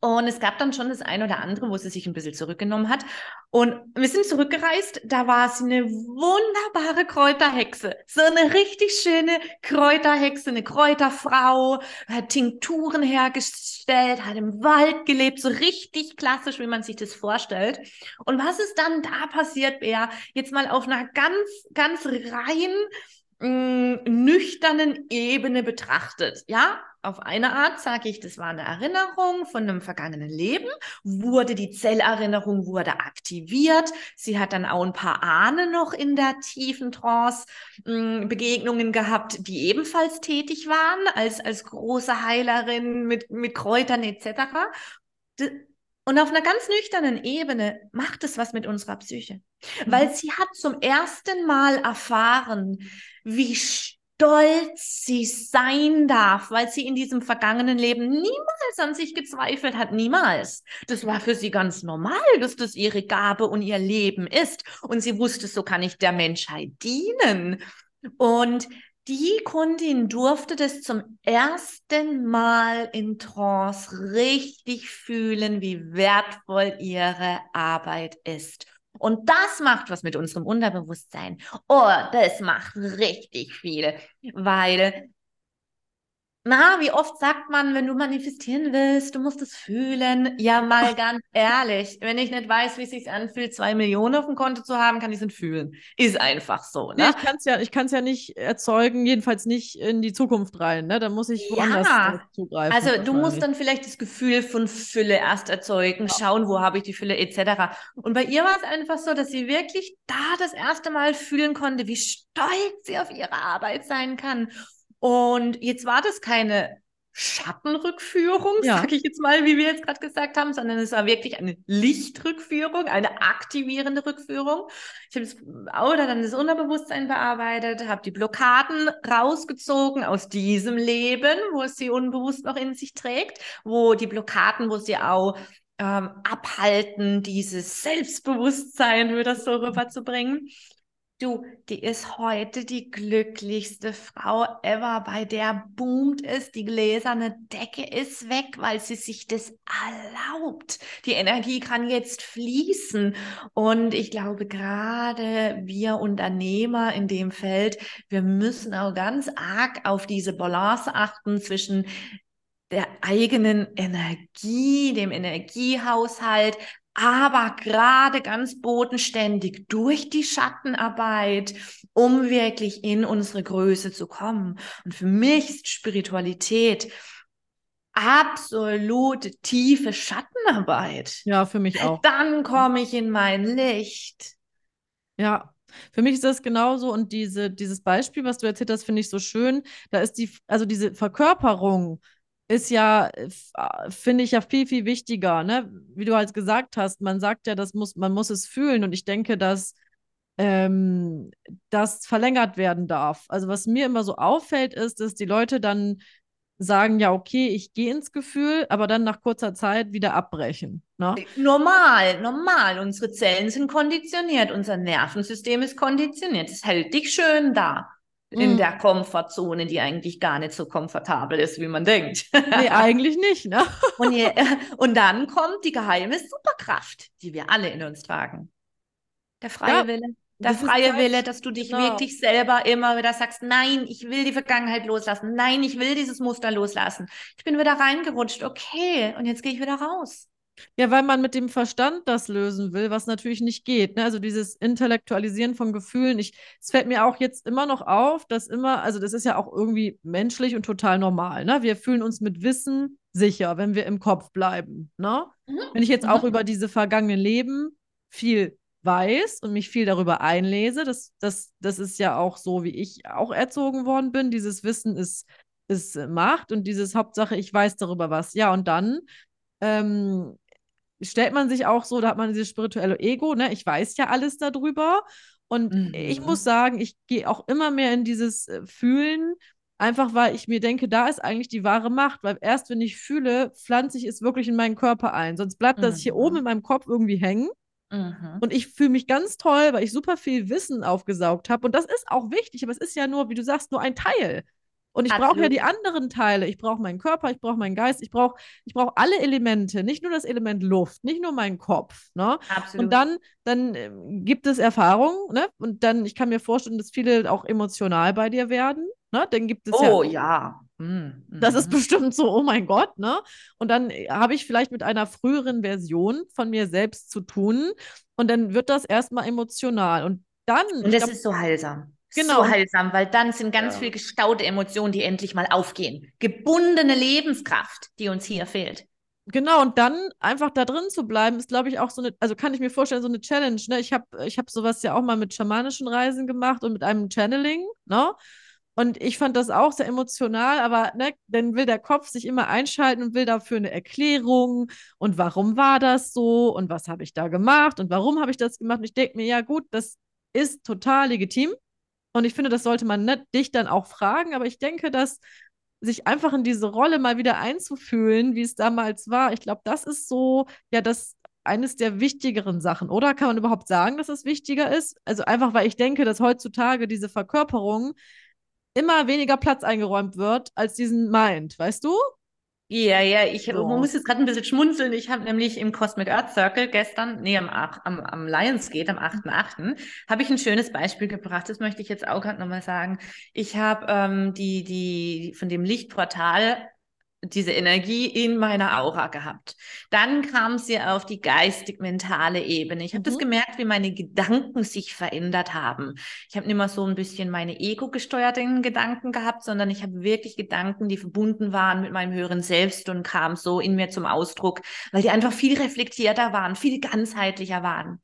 Und es gab dann schon das eine oder andere, wo sie sich ein bisschen zurückgenommen hat. Und wir sind zurückgereist, da war sie eine wunderbare Kräuterhexe. So eine richtig schöne Kräuterhexe, eine Kräuterfrau, hat Tinkturen hergestellt, hat im Wald gelebt, so richtig klassisch, wie man sich das vorstellt. Und was ist dann da passiert, Bea? Jetzt mal auf einer ganz, ganz rein nüchternen Ebene betrachtet. Ja, auf eine Art sage ich, das war eine Erinnerung von einem vergangenen Leben, wurde die Zellerinnerung wurde aktiviert. Sie hat dann auch ein paar Ahnen noch in der tiefen Trance mh, Begegnungen gehabt, die ebenfalls tätig waren als, als große Heilerin mit, mit Kräutern etc. Und auf einer ganz nüchternen Ebene macht es was mit unserer Psyche, mhm. weil sie hat zum ersten Mal erfahren, wie stolz sie sein darf, weil sie in diesem vergangenen Leben niemals an sich gezweifelt hat, niemals. Das war für sie ganz normal, dass das ihre Gabe und ihr Leben ist. Und sie wusste, so kann ich der Menschheit dienen. Und die Kundin durfte das zum ersten Mal in Trance richtig fühlen, wie wertvoll ihre Arbeit ist. Und das macht was mit unserem Unterbewusstsein. Oh, das macht richtig viel, weil na, wie oft sagt man, wenn du manifestieren willst, du musst es fühlen? Ja, mal ganz ehrlich, wenn ich nicht weiß, wie es sich anfühlt, zwei Millionen auf dem Konto zu haben, kann ich es nicht fühlen. Ist einfach so. Ne? Nee, ich kann es ja, ich kann's ja nicht erzeugen, jedenfalls nicht in die Zukunft rein. Ne? Da muss ich woanders ja. zugreifen. Also du musst dann vielleicht das Gefühl von Fülle erst erzeugen, ja. schauen, wo habe ich die Fülle etc. Und bei ihr war es einfach so, dass sie wirklich da das erste Mal fühlen konnte, wie stolz sie auf ihre Arbeit sein kann und jetzt war das keine Schattenrückführung, ja. sage ich jetzt mal, wie wir jetzt gerade gesagt haben, sondern es war wirklich eine Lichtrückführung, eine aktivierende Rückführung. Ich habe oder dann das Unterbewusstsein bearbeitet, habe die Blockaden rausgezogen aus diesem Leben, wo es sie unbewusst noch in sich trägt, wo die Blockaden, wo sie auch ähm, abhalten, dieses Selbstbewusstsein wieder so rüberzubringen. Du, die ist heute die glücklichste Frau ever. Bei der boomt es, die gläserne Decke ist weg, weil sie sich das erlaubt. Die Energie kann jetzt fließen. Und ich glaube, gerade wir Unternehmer in dem Feld, wir müssen auch ganz arg auf diese Balance achten zwischen der eigenen Energie, dem Energiehaushalt, aber gerade ganz bodenständig durch die Schattenarbeit, um wirklich in unsere Größe zu kommen. Und für mich ist Spiritualität absolute tiefe Schattenarbeit. Ja, für mich auch. Dann komme ich in mein Licht. Ja, für mich ist das genauso und diese, dieses Beispiel, was du erzählt hast, finde ich so schön. Da ist die, also diese Verkörperung ist ja, äh, äh, finde ich ja viel, viel wichtiger, ne? Wie du halt gesagt hast, man sagt ja, das muss, man muss es fühlen und ich denke, dass ähm, das verlängert werden darf. Also was mir immer so auffällt, ist, dass die Leute dann sagen, ja, okay, ich gehe ins Gefühl, aber dann nach kurzer Zeit wieder abbrechen. Ne? Normal, normal. Unsere Zellen sind konditioniert, unser Nervensystem ist konditioniert. Es hält dich schön da in mhm. der Komfortzone, die eigentlich gar nicht so komfortabel ist, wie man denkt. Nee, eigentlich nicht, ne? (laughs) und, je, und dann kommt die geheime Superkraft, die wir alle in uns tragen. Der freie ja, Wille. Der freie Wille, dass du dich genau. wirklich selber immer wieder sagst, nein, ich will die Vergangenheit loslassen. Nein, ich will dieses Muster loslassen. Ich bin wieder reingerutscht. Okay, und jetzt gehe ich wieder raus. Ja, weil man mit dem Verstand das lösen will, was natürlich nicht geht. Ne? Also dieses Intellektualisieren von Gefühlen. Ich, es fällt mir auch jetzt immer noch auf, dass immer, also das ist ja auch irgendwie menschlich und total normal. Ne? Wir fühlen uns mit Wissen sicher, wenn wir im Kopf bleiben. Ne? Mhm. Wenn ich jetzt auch mhm. über diese vergangenen Leben viel weiß und mich viel darüber einlese, das, das, das ist ja auch so, wie ich auch erzogen worden bin. Dieses Wissen ist, ist Macht und dieses Hauptsache, ich weiß darüber was. Ja, und dann ähm, stellt man sich auch so, da hat man dieses spirituelle Ego, ne? Ich weiß ja alles darüber. Und mhm. ich muss sagen, ich gehe auch immer mehr in dieses äh, Fühlen, einfach weil ich mir denke, da ist eigentlich die wahre Macht, weil erst wenn ich fühle, pflanze ich es wirklich in meinen Körper ein. Sonst bleibt mhm. das hier oben in mhm. meinem Kopf irgendwie hängen. Mhm. Und ich fühle mich ganz toll, weil ich super viel Wissen aufgesaugt habe. Und das ist auch wichtig, aber es ist ja nur, wie du sagst, nur ein Teil. Und ich brauche ja die anderen Teile. Ich brauche meinen Körper, ich brauche meinen Geist, ich brauche ich brauch alle Elemente, nicht nur das Element Luft, nicht nur meinen Kopf. Ne? Absolut. Und dann, dann äh, gibt es Erfahrungen, ne? Und dann, ich kann mir vorstellen, dass viele auch emotional bei dir werden. Ne? Dann gibt es oh, ja. ja. Mhm. Das ist bestimmt so, oh mein Gott, ne? Und dann äh, habe ich vielleicht mit einer früheren Version von mir selbst zu tun. Und dann wird das erstmal emotional. Und dann. Und das glaub, ist so heilsam. Genau. So heilsam, weil dann sind ganz ja. viel gestaute Emotionen, die endlich mal aufgehen. Gebundene Lebenskraft, die uns hier fehlt. Genau, und dann einfach da drin zu bleiben, ist, glaube ich, auch so eine, also kann ich mir vorstellen, so eine Challenge. Ne? Ich habe ich hab sowas ja auch mal mit schamanischen Reisen gemacht und mit einem Channeling, ne? Und ich fand das auch sehr emotional, aber ne, dann will der Kopf sich immer einschalten und will dafür eine Erklärung und warum war das so und was habe ich da gemacht und warum habe ich das gemacht. Und ich denke mir, ja gut, das ist total legitim. Und ich finde, das sollte man nicht dich dann auch fragen, aber ich denke, dass sich einfach in diese Rolle mal wieder einzufühlen, wie es damals war, ich glaube, das ist so, ja, das eines der wichtigeren Sachen, oder? Kann man überhaupt sagen, dass es wichtiger ist? Also einfach, weil ich denke, dass heutzutage diese Verkörperung immer weniger Platz eingeräumt wird als diesen Mind, weißt du? Ja, ja, ich So. muss jetzt gerade ein bisschen schmunzeln. Ich habe nämlich im Cosmic Earth Circle gestern, nee, am, am, am Lionsgate, am 8.8., habe ich ein schönes Beispiel gebracht. Das möchte ich jetzt auch gerade nochmal sagen. Ich habe ähm, die, die von dem Lichtportal diese Energie in meiner Aura gehabt. Dann kam sie auf die geistig-mentale Ebene. Ich habe das Mhm. gemerkt, wie meine Gedanken sich verändert haben. Ich habe nicht mehr so ein bisschen meine ego-gesteuerten Gedanken gehabt, sondern ich habe wirklich Gedanken, die verbunden waren mit meinem höheren Selbst und kam so in mir zum Ausdruck, weil die einfach viel reflektierter waren, viel ganzheitlicher waren.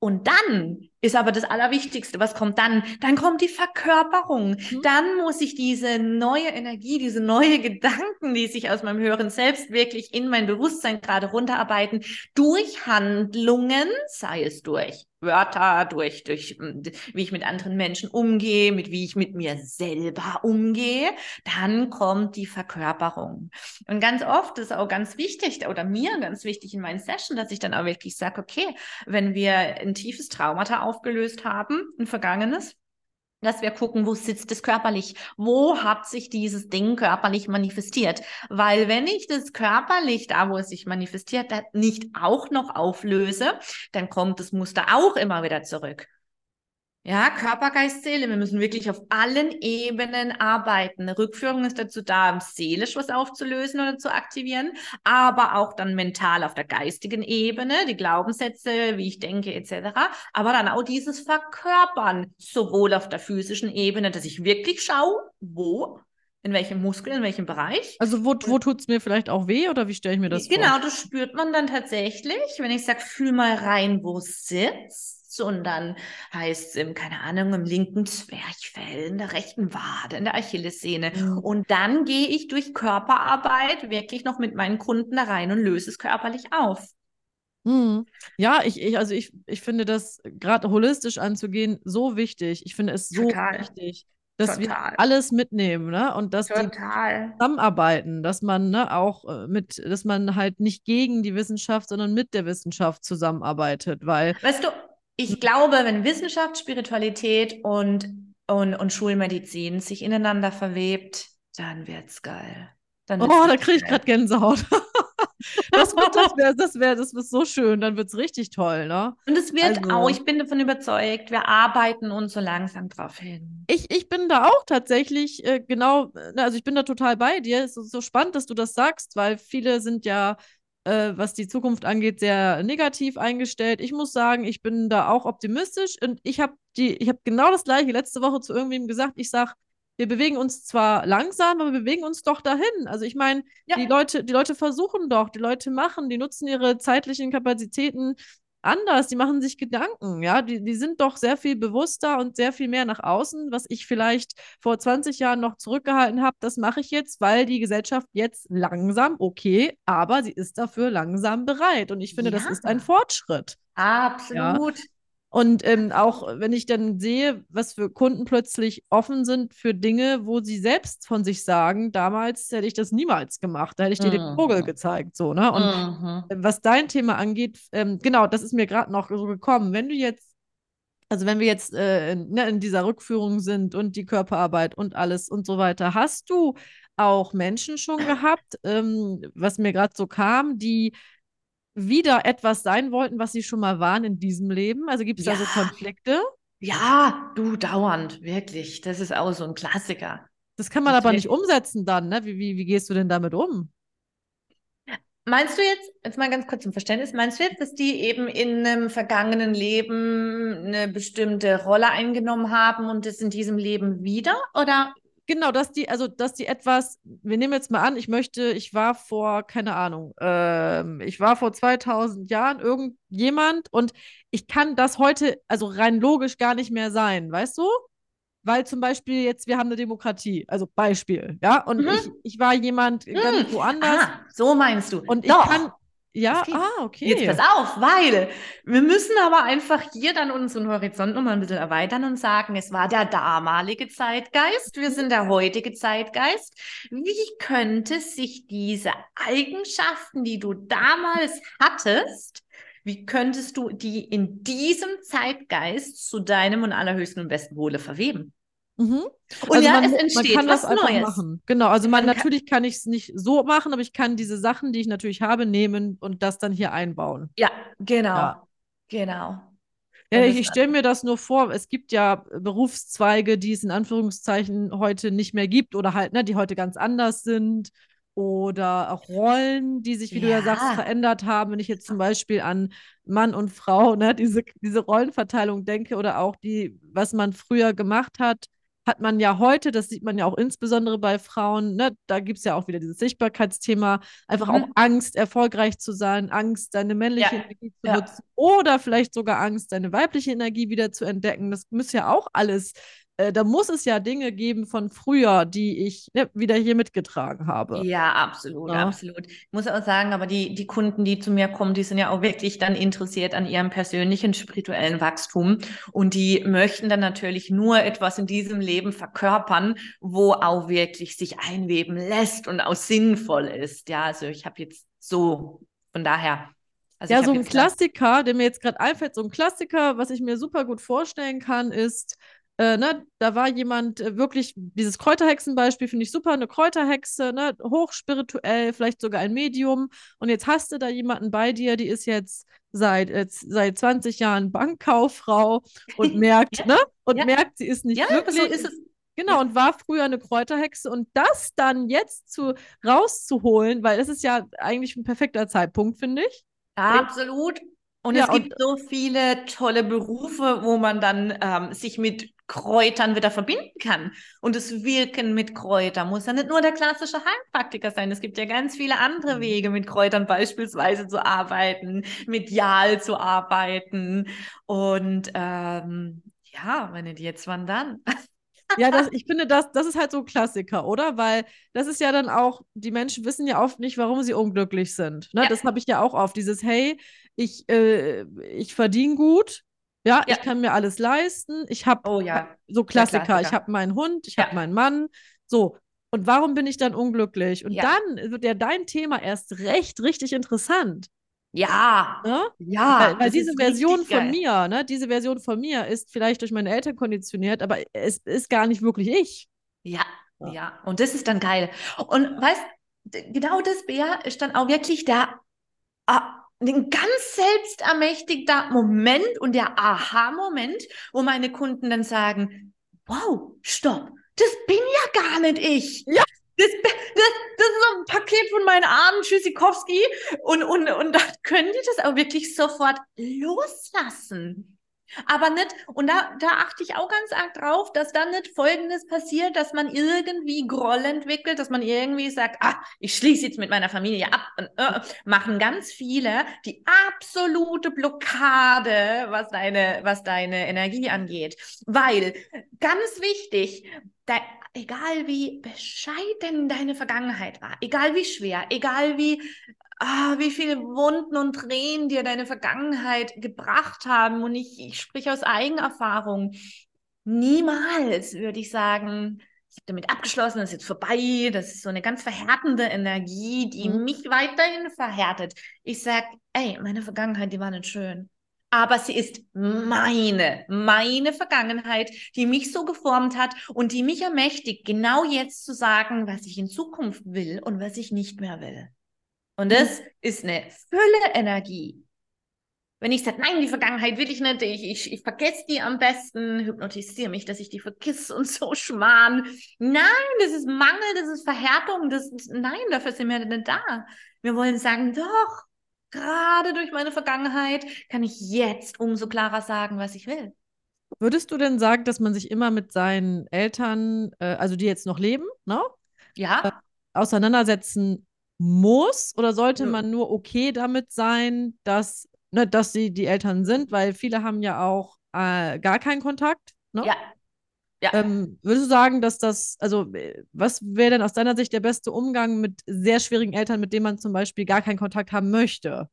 Und dann ist aber das Allerwichtigste, was kommt dann? Dann kommt die Verkörperung. Mhm. Dann muss ich diese neue Energie, diese neue (laughs) Gedanken, die sich aus meinem höheren Selbst wirklich in mein Bewusstsein gerade runterarbeiten, durch Handlungen, sei es durch Wörter, durch, durch mm, wie ich mit anderen Menschen umgehe, mit wie ich mit mir selber umgehe, dann kommt die Verkörperung. Und ganz oft ist auch ganz wichtig, oder mir ganz wichtig in meinen Sessions, dass ich dann auch wirklich sage, okay, wenn wir ein tiefes Traumata aufgelöst haben, ein vergangenes, dass wir gucken, wo sitzt es körperlich? Wo hat sich dieses Ding körperlich manifestiert? Weil wenn ich das körperlich, da wo es sich manifestiert hat, nicht auch noch auflöse, dann kommt das Muster auch immer wieder zurück. Ja, Körper, Geist, Seele. Wir müssen wirklich auf allen Ebenen arbeiten. Eine Rückführung ist dazu da, seelisch was aufzulösen oder zu aktivieren, aber auch dann mental auf der geistigen Ebene, die Glaubenssätze, wie ich denke, etc. Aber dann auch dieses Verkörpern, sowohl auf der physischen Ebene, dass ich wirklich schaue, wo, in welchem Muskel, in welchem Bereich. Also wo, wo tut es mir vielleicht auch weh oder wie stelle ich mir das Genau, vor? das spürt man dann tatsächlich, wenn ich sage, fühl mal rein, wo es sitzt. Und dann heißt es im, keine Ahnung, im linken Zwerchfell, in der rechten Wade, in der Achillessehne. Mhm. Und dann gehe ich durch Körperarbeit wirklich noch mit meinen Kunden da rein und löse es körperlich auf. Hm. Ja, ich, ich, also ich, ich finde das gerade holistisch anzugehen so wichtig. Ich finde es so Total. wichtig, dass wir Total. alles mitnehmen, ne? Und dass die Total. zusammenarbeiten, dass man ne, auch äh, mit, dass man halt nicht gegen die Wissenschaft, sondern mit der Wissenschaft zusammenarbeitet, weil Weißt du, ich glaube, wenn Wissenschaft, Spiritualität und, und, und Schulmedizin sich ineinander verwebt, dann wird's geil. Dann Oh, wird's da richtig kriege ich gerade Gänsehaut. (laughs) Das wird, das wäre, das wäre, das wird so schön. Dann wird es richtig toll, ne? Und es wird Also- auch, ich bin davon überzeugt, wir arbeiten uns so langsam drauf hin. Ich, ich bin da auch tatsächlich äh, genau, äh, also ich bin da total bei dir. Es ist so spannend, dass du das sagst, weil viele sind ja, äh, was die Zukunft angeht, sehr negativ eingestellt. Ich muss sagen, ich bin da auch optimistisch und ich habe die, ich habe genau das gleiche letzte Woche zu irgendwem gesagt. Ich sage, wir bewegen uns zwar langsam, aber wir bewegen uns doch dahin. Also ich meine, Ja. die Leute, die Leute versuchen doch, die Leute machen, die nutzen ihre zeitlichen Kapazitäten anders, die machen sich Gedanken, ja, die, die sind doch sehr viel bewusster und sehr viel mehr nach außen, was ich vielleicht vor 20 Jahren noch zurückgehalten habe, das mache ich jetzt, weil die Gesellschaft jetzt langsam, okay, aber sie ist dafür langsam bereit und ich finde, das Ja. ist ein Fortschritt. Absolut. Und ähm, auch wenn ich dann sehe, was für Kunden plötzlich offen sind für Dinge, wo sie selbst von sich sagen, damals hätte ich das niemals gemacht, da hätte ich dir den Mhm. Vogel gezeigt, so, ne? Und Mhm. was dein Thema angeht, ähm, genau, das ist mir gerade noch so gekommen. Wenn du jetzt, also wenn wir jetzt äh, in, ne, in dieser Rückführung sind und die Körperarbeit und alles und so weiter, hast du auch Menschen schon gehabt, ähm, was mir gerade so kam, die wieder etwas sein wollten, was sie schon mal waren in diesem Leben? Also gibt es da so Ja. Konflikte? Ja, du dauernd, wirklich. Das ist auch so ein Klassiker. Das kann man Das aber nicht umsetzen dann, ne? Wie, wie, wie gehst du denn damit um? Meinst du jetzt, jetzt mal ganz kurz zum Verständnis, meinst du jetzt, dass die eben in einem vergangenen Leben eine bestimmte Rolle eingenommen haben und das in diesem Leben wieder? Oder? Genau, dass die, also dass die etwas, wir nehmen jetzt mal an, ich möchte, ich war vor, keine Ahnung, ähm, ich war vor 2000 Jahren irgendjemand und ich kann das heute, also rein logisch gar nicht mehr sein, weißt du? Weil zum Beispiel jetzt, wir haben eine Demokratie, also Beispiel, ja, und Mhm. ich, ich war jemand ganz woanders Ah, so meinst du. und ich Doch. kann, ja, ah, okay. Jetzt pass auf, weil wir müssen aber einfach hier dann unseren Horizont nochmal ein bisschen erweitern und sagen, es war der damalige Zeitgeist, wir sind der heutige Zeitgeist. Wie könnte sich diese Eigenschaften, die du damals hattest, wie könntest du die in diesem Zeitgeist zu deinem und allerhöchsten und besten Wohle verweben? Mhm. Und Also ja, man, es man entsteht kann das was einfach Neues. machen. Genau, also man, Man kann- natürlich kann ich es nicht so machen, aber ich kann diese Sachen, die ich natürlich habe, nehmen und das dann hier einbauen. Ja, genau. Ja. Genau. Ja, ich, das- ich stelle mir das nur vor, es gibt ja Berufszweige, die es in Anführungszeichen heute nicht mehr gibt oder halt, ne, die heute ganz anders sind. Oder auch Rollen, die sich, wie du ja sagst, Ja. verändert haben. Wenn ich jetzt zum Beispiel an Mann und Frau, ne, diese, diese Rollenverteilung denke oder auch die, was man früher gemacht hat, hat man ja heute, das sieht man ja auch insbesondere bei Frauen, ne, da gibt es ja auch wieder dieses Sichtbarkeitsthema, einfach Mhm. auch Angst, erfolgreich zu sein, Angst, deine männliche Ja. Energie zu Ja. nutzen oder vielleicht sogar Angst, deine weibliche Energie wieder zu entdecken. Das muss ja auch alles, äh, da muss es ja Dinge geben von früher, die ich ne, wieder hier mitgetragen habe. Ja, absolut, Ja. absolut. Ich muss auch sagen, aber die, die Kunden, die zu mir kommen, die sind ja auch wirklich dann interessiert an ihrem persönlichen spirituellen Wachstum und die möchten dann natürlich nur etwas in diesem Leben verkörpern, wo auch wirklich sich einweben lässt und auch sinnvoll ist. Ja, also ich habe jetzt so, von daher. Also ja, so ein Klassiker, der mir jetzt gerade einfällt, so ein Klassiker, was ich mir super gut vorstellen kann, ist, äh, ne, da war jemand äh, wirklich, dieses Kräuterhexenbeispiel finde ich super, eine Kräuterhexe, ne, hochspirituell, vielleicht sogar ein Medium. Und jetzt hast du da jemanden bei dir, die ist jetzt seit, äh, seit 20 Jahren Bankkauffrau und (laughs) merkt, Ja, ne, und ja. merkt, sie ist nicht Ja, glücklich. so ist es. Genau, und war früher eine Kräuterhexe und das dann jetzt zu rauszuholen, weil das ist ja eigentlich ein perfekter Zeitpunkt, finde ich. Absolut. Und Ja, es gibt so viele tolle Berufe, wo man dann ähm, sich mit Kräutern wieder verbinden kann. Und das Wirken mit Kräutern muss ja nicht nur der klassische Heilpraktiker sein. Es gibt ja ganz viele andere Mhm. Wege, mit Kräutern beispielsweise zu arbeiten, medial zu arbeiten. Und ähm, ja, wenn nicht jetzt, wann dann? Ja, das, ich finde, das, das ist halt so ein Klassiker, oder? Weil das ist ja dann auch, die Menschen wissen ja oft nicht, warum sie unglücklich sind. Ne? Ja. Das habe ich ja auch oft, dieses, hey, ich, äh, ich verdiene gut, ja, Ja. ich kann mir alles leisten, ich habe Oh ja. so Klassiker, Klassiker. ich habe meinen Hund, ich Ja. habe meinen Mann, so. Und warum bin ich dann unglücklich? Und dann wird ja dein Thema erst recht richtig interessant. Ja. Ne? Ja. weil weil diese Version von geil. mir, ne, diese Version von mir ist vielleicht durch meine Eltern konditioniert, aber es ist gar nicht wirklich ich. Ja, Ja. ja, und das ist dann geil. Und weißt, genau das, Bea, ist dann auch wirklich der, ah, ein ganz selbstermächtigter Moment und der Aha-Moment, wo meine Kunden dann sagen, wow, stopp, das bin ja gar nicht ich. Ja. Das, das, das ist so ein Paket von meinen Armen Tschüssikowski und, und, und dann können die das auch wirklich sofort loslassen. Aber nicht, und da, da achte ich auch ganz arg drauf, dass dann nicht Folgendes passiert, dass man irgendwie Groll entwickelt, dass man irgendwie sagt, ah, ich schließe jetzt mit meiner Familie ab. Und, äh, machen ganz viele die absolute Blockade, was deine, was deine Energie angeht. Weil, ganz wichtig, da, egal wie bescheiden deine Vergangenheit war, egal wie schwer, egal wie ah, wie viele Wunden und Tränen dir deine Vergangenheit gebracht haben. Und ich, ich spreche aus Eigenerfahrung. Niemals würde ich sagen, ich habe damit abgeschlossen, das ist jetzt vorbei. Das ist so eine ganz verhärtende Energie, die Mhm. mich weiterhin verhärtet. Ich sage, ey, meine Vergangenheit, die war nicht schön. Aber sie ist meine, meine Vergangenheit, die mich so geformt hat und die mich ermächtigt, genau jetzt zu sagen, was ich in Zukunft will und was ich nicht mehr will. Und das ist eine Fülle Energie. Wenn ich sage, nein, die Vergangenheit will ich nicht, ich, ich, ich vergesse die am besten, hypnotisiere mich, dass ich die vergiss und so schmarrn. Nein, das ist Mangel, das ist Verhärtung, das nein, dafür sind wir nicht da. Wir wollen sagen, doch, gerade durch meine Vergangenheit kann ich jetzt umso klarer sagen, was ich will. Würdest du denn sagen, dass man sich immer mit seinen Eltern, äh, also die jetzt noch leben, ne, Ja, auseinandersetzen muss? Oder sollte Nö. man nur okay damit sein, dass, ne, dass sie die Eltern sind? Weil viele haben ja auch äh, gar keinen Kontakt. Ne? ja, ja. Ähm, würdest du sagen, dass das, also äh, was wäre denn aus deiner Sicht der beste Umgang mit sehr schwierigen Eltern, mit denen man zum Beispiel gar keinen Kontakt haben möchte?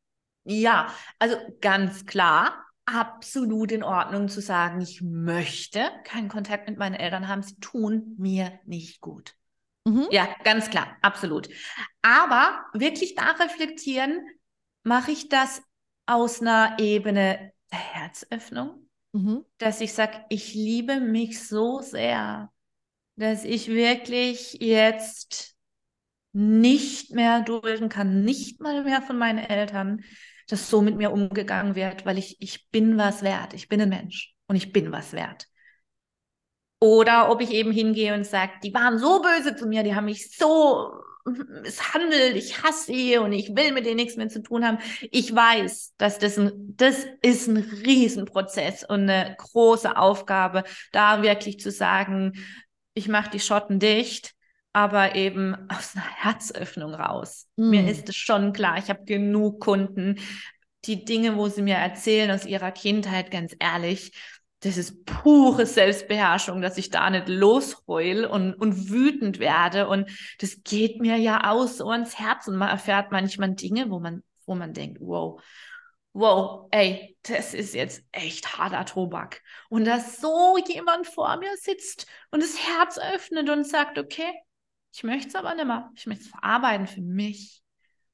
Ja, also ganz klar, absolut in Ordnung zu sagen, ich möchte keinen Kontakt mit meinen Eltern haben, sie tun mir nicht gut. Mhm. Ja, ganz klar, absolut. Aber wirklich da reflektieren, mache ich das aus einer Ebene der Herzöffnung, Mhm. dass ich sage, ich liebe mich so sehr, dass ich wirklich jetzt nicht mehr dulden kann, nicht mal mehr von meinen Eltern, dass so mit mir umgegangen wird, weil ich, ich bin was wert. Ich bin ein Mensch und ich bin was wert. Oder ob ich eben hingehe und sage, die waren so böse zu mir, die haben mich so misshandelt, ich hasse sie und ich will mit denen nichts mehr zu tun haben. Ich weiß, dass das ein, das ist ein Riesenprozess und eine große Aufgabe, da wirklich zu sagen, ich mache die Schotten dicht, aber eben aus einer Herzöffnung raus. Mm. Mir ist es schon klar, ich habe genug Kunden, die Dinge, wo sie mir erzählen aus ihrer Kindheit, ganz ehrlich, das ist pure Selbstbeherrschung, dass ich da nicht losheul und, und wütend werde. Und das geht mir ja aus so ans Herz. Und man erfährt manchmal Dinge, wo man, wo man denkt, wow, wow, ey, das ist jetzt echt harter Tobak. Und dass so jemand vor mir sitzt und das Herz öffnet und sagt, okay, ich möchte es aber nicht mehr. Ich möchte es verarbeiten für mich.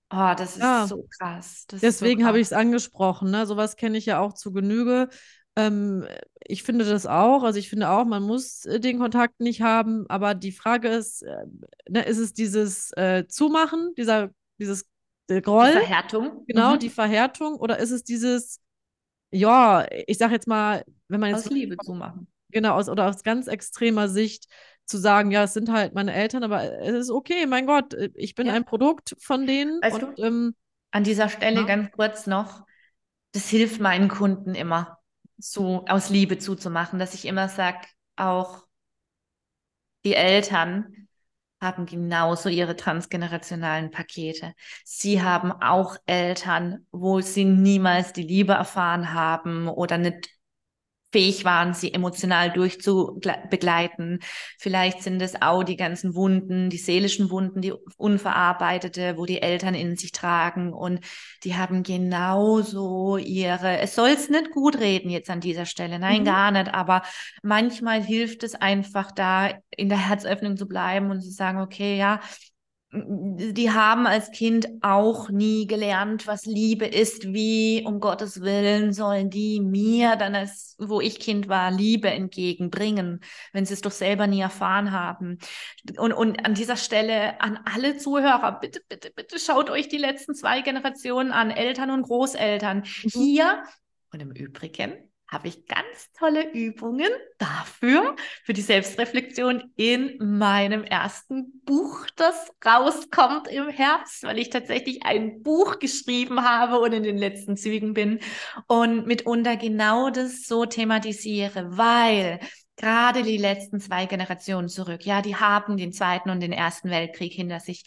Oh, das ist ja, so krass. Das deswegen so habe ich es angesprochen. Ne? Sowas kenne ich ja auch zu Genüge. Ähm, ich finde das auch. Also ich finde auch, man muss äh, den Kontakt nicht haben. Aber die Frage ist, äh, ne, ist es dieses äh, Zumachen, dieser, dieses äh, Groll? Die Verhärtung. Genau, mhm. die Verhärtung. Oder ist es dieses, ja, ich sage jetzt mal, wenn man jetzt. Aus Liebe zumachen. Genau, aus, oder aus ganz extremer Sicht zu sagen, ja, es sind halt meine Eltern, aber es ist okay, mein Gott, äh, ich bin ja. ein Produkt von denen. Weißt und, du, ähm, an dieser Stelle ja. ganz kurz noch, das hilft meinen Kunden immer so aus Liebe zuzumachen, dass ich immer sage, auch die Eltern haben genauso ihre transgenerationalen Pakete. Sie haben auch Eltern, wo sie niemals die Liebe erfahren haben oder nicht fähig waren, sie emotional durchzubegleiten. Vielleicht sind es auch die ganzen Wunden, die seelischen Wunden, die unverarbeitete, wo die Eltern in sich tragen und die haben genauso ihre, es soll es nicht gut reden jetzt an dieser Stelle, nein, mhm. gar nicht, aber manchmal hilft es einfach da in der Herzöffnung zu bleiben und zu sagen, okay, ja, die haben als Kind auch nie gelernt, was Liebe ist, wie um Gottes Willen sollen die mir dann als, wo ich Kind war, Liebe entgegenbringen, wenn sie es doch selber nie erfahren haben. Und, und an dieser Stelle an alle Zuhörer, bitte, bitte, bitte schaut euch die letzten zwei Generationen an, Eltern und Großeltern. Mhm. Hier und im Übrigen habe ich ganz tolle Übungen dafür, für die Selbstreflexion in meinem ersten Buch, das rauskommt im Herbst, weil ich tatsächlich ein Buch geschrieben habe und in den letzten Zügen bin und mitunter genau das so thematisiere, weil gerade die letzten zwei Generationen zurück, ja, die haben den Zweiten und den Ersten Weltkrieg hinter sich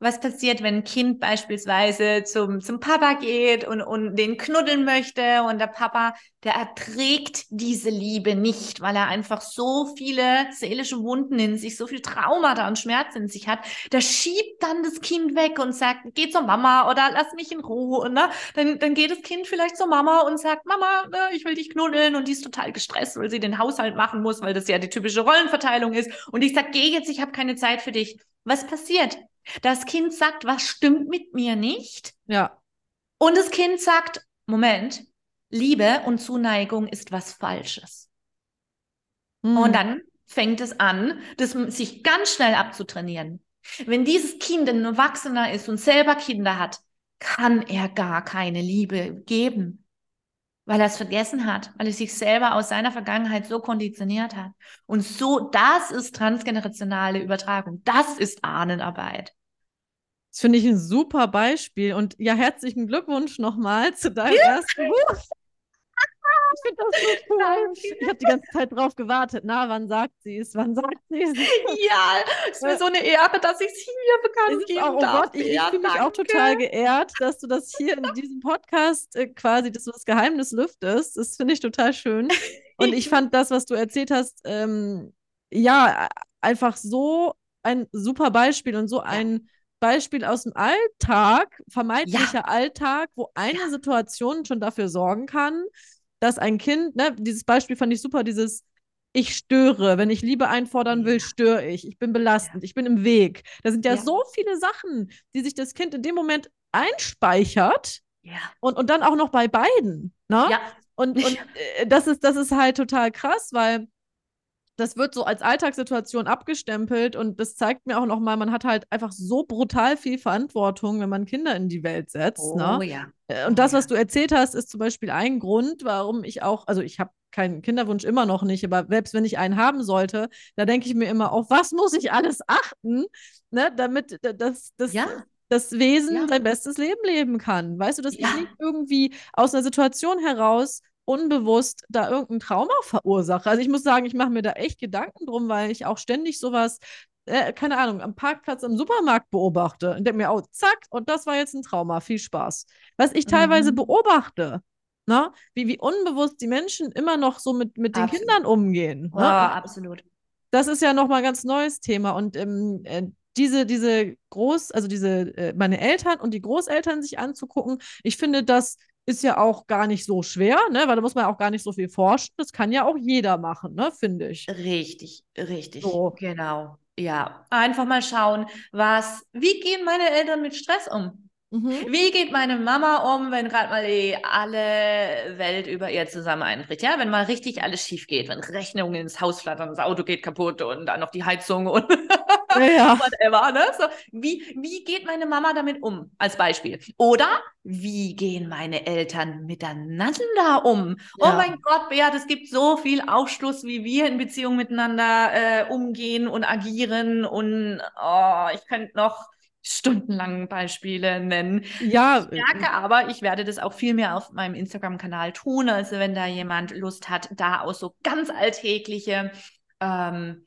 was passiert, wenn ein Kind beispielsweise zum, zum Papa geht und, und den knuddeln möchte und der Papa, der erträgt diese Liebe nicht, weil er einfach so viele seelische Wunden in sich, so viel Traumata und Schmerz in sich hat. Der schiebt dann das Kind weg und sagt, geh zur Mama oder lass mich in Ruhe. Und, ne? dann, dann geht das Kind vielleicht zur Mama und sagt, Mama, ne, ich will dich knuddeln und die ist total gestresst, weil sie den Haushalt machen muss, weil das ja die typische Rollenverteilung ist. Und ich sag, geh jetzt, ich habe keine Zeit für dich. Was passiert? Das Kind sagt, was stimmt mit mir nicht? Ja. Und das Kind sagt, Moment, Liebe und Zuneigung ist was Falsches. Hm. Und dann fängt es an, das sich ganz schnell abzutrainieren. Wenn dieses Kind ein Erwachsener ist und selber Kinder hat, kann er gar keine Liebe geben weil er es vergessen hat, weil er sich selber aus seiner Vergangenheit so konditioniert hat. Und so, das ist transgenerationale Übertragung. Das ist Ahnenarbeit. Das finde ich ein super Beispiel. Und ja, herzlichen Glückwunsch nochmal zu deinem ersten Buch. Ich finde das so (laughs) cool. Ich habe die ganze Zeit drauf gewartet. Na, wann sagt sie es? Wann sagt sie es? (laughs) Ja, es ist mir so eine Ehre, dass ich es hier bekannt geben auch, oh darf. Gott, ich, ich fühle mich auch total geehrt, dass du das hier in diesem Podcast äh, quasi, dass du das Geheimnis lüftest. Das finde ich total schön. Und ich (laughs) fand das, was du erzählt hast, ähm, ja, einfach so ein super Beispiel und so ein Beispiel aus dem Alltag, vermeintlicher ja. Alltag, wo eine ja. Situation schon dafür sorgen kann, dass ein Kind, ne, dieses Beispiel fand ich super, dieses ich störe, wenn ich Liebe einfordern will, störe ich, ich bin belastend, ich bin im Weg. Da sind ja, ja, so viele Sachen, die sich das Kind in dem Moment einspeichert ja. und, und dann auch noch bei beiden. Ne? Ja. Und, und (laughs) äh, das, ist, das ist halt total krass, weil das wird so als Alltagssituation abgestempelt und das zeigt mir auch nochmal, man hat halt einfach so brutal viel Verantwortung, wenn man Kinder in die Welt setzt. Ne? Oh ja. Äh, Oh Und das, was ja. du erzählt hast, ist zum Beispiel ein Grund, warum ich auch, also ich habe keinen Kinderwunsch immer noch nicht, aber selbst wenn ich einen haben sollte, da denke ich mir immer, auf was muss ich alles achten, ne, damit das, das, Ja, das Wesen ja, sein bestes Leben leben kann. Weißt du, dass ich ja. nicht irgendwie aus einer Situation heraus unbewusst da irgendein Trauma verursache. Also ich muss sagen, ich mache mir da echt Gedanken drum, weil ich auch ständig sowas, äh, keine Ahnung, am Parkplatz im Supermarkt beobachte und denke mir, oh, zack, und das war jetzt ein Trauma, viel Spaß. Was ich teilweise Mhm. beobachte, ne? Wie, wie unbewusst die Menschen immer noch so mit, mit den Absolut. Kindern umgehen. Oh, Ne? absolut. das ist ja nochmal ein ganz neues Thema. Und ähm, äh, diese, diese Groß, also diese, äh, meine Eltern und die Großeltern sich anzugucken, ich finde, das ist ja auch gar nicht so schwer, ne? Weil da muss man auch gar nicht so viel forschen. Das kann ja auch jeder machen, ne? Finde ich. Richtig, richtig, So. genau. Ja, einfach mal schauen, was, wie gehen meine Eltern mit Stress um? Mhm. Wie geht meine Mama um, wenn gerade mal die alle Welt über ihr zusammen einbricht? Ja, wenn mal richtig alles schief geht, wenn Rechnungen ins Haus flattern, das Auto geht kaputt und dann noch die Heizung und (laughs) Ja, whatever, ne? So, wie, wie geht meine Mama damit um, als Beispiel? Oder wie gehen meine Eltern miteinander um? Oh Ja. mein Gott, Beat, es gibt so viel Aufschluss, wie wir in Beziehung miteinander äh, umgehen und agieren und oh, ich könnte noch stundenlang Beispiele nennen. Ja, Ich merke aber, ich werde das auch viel mehr auf meinem Instagram-Kanal tun. Also wenn da jemand Lust hat, da auch so ganz alltägliche, ähm,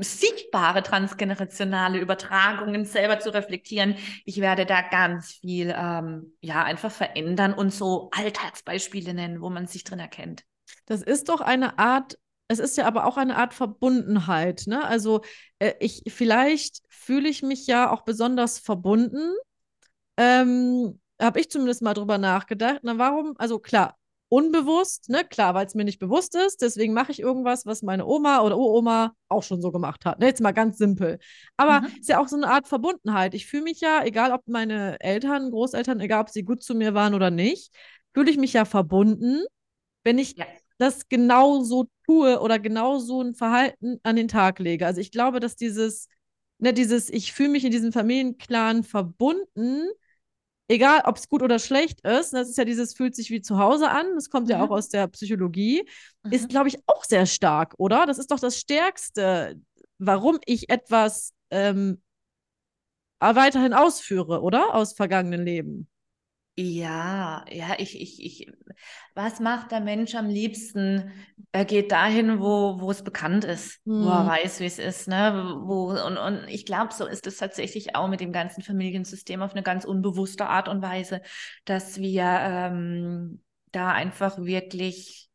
sichtbare transgenerationale Übertragungen selber zu reflektieren. Ich werde da ganz viel, ähm, ja, einfach verändern und so Alltagsbeispiele nennen, wo man sich drin erkennt. Das ist doch eine Art, es ist ja aber auch eine Art Verbundenheit, ne? Also äh, ich, vielleicht fühle ich mich ja auch besonders verbunden. Ähm, habe ich zumindest mal drüber nachgedacht. Na, warum? Also klar, unbewusst, ne? Klar, weil es mir nicht bewusst ist. Deswegen mache ich irgendwas, was meine Oma oder Uroma auch schon so gemacht hat. Ne? Jetzt mal ganz simpel. Aber Mhm. es ist ja auch so eine Art Verbundenheit. Ich fühle mich ja, egal ob meine Eltern, Großeltern, egal ob sie gut zu mir waren oder nicht, fühle ich mich ja verbunden, wenn ich Ja. Das genau so tue oder genau so ein Verhalten an den Tag lege. Also ich glaube, dass dieses, ne, dieses, ich fühle mich in diesem Familienclan verbunden, egal ob es gut oder schlecht ist, das ist ja dieses, fühlt sich wie zu Hause an, das kommt ja Mhm. auch aus der Psychologie, ist, Mhm. glaube ich, auch sehr stark, oder? Das ist doch das Stärkste, warum ich etwas ähm, weiterhin ausführe, oder? Aus vergangenen Leben. Ja, ja, ich, ich, ich, was macht der Mensch am liebsten? Er geht dahin, wo, wo es bekannt ist, wo er Hm. weiß, wie es ist, ne? Wo, und, und ich glaube, so ist es tatsächlich auch mit dem ganzen Familiensystem auf eine ganz unbewusste Art und Weise, dass wir ähm, da einfach wirklich,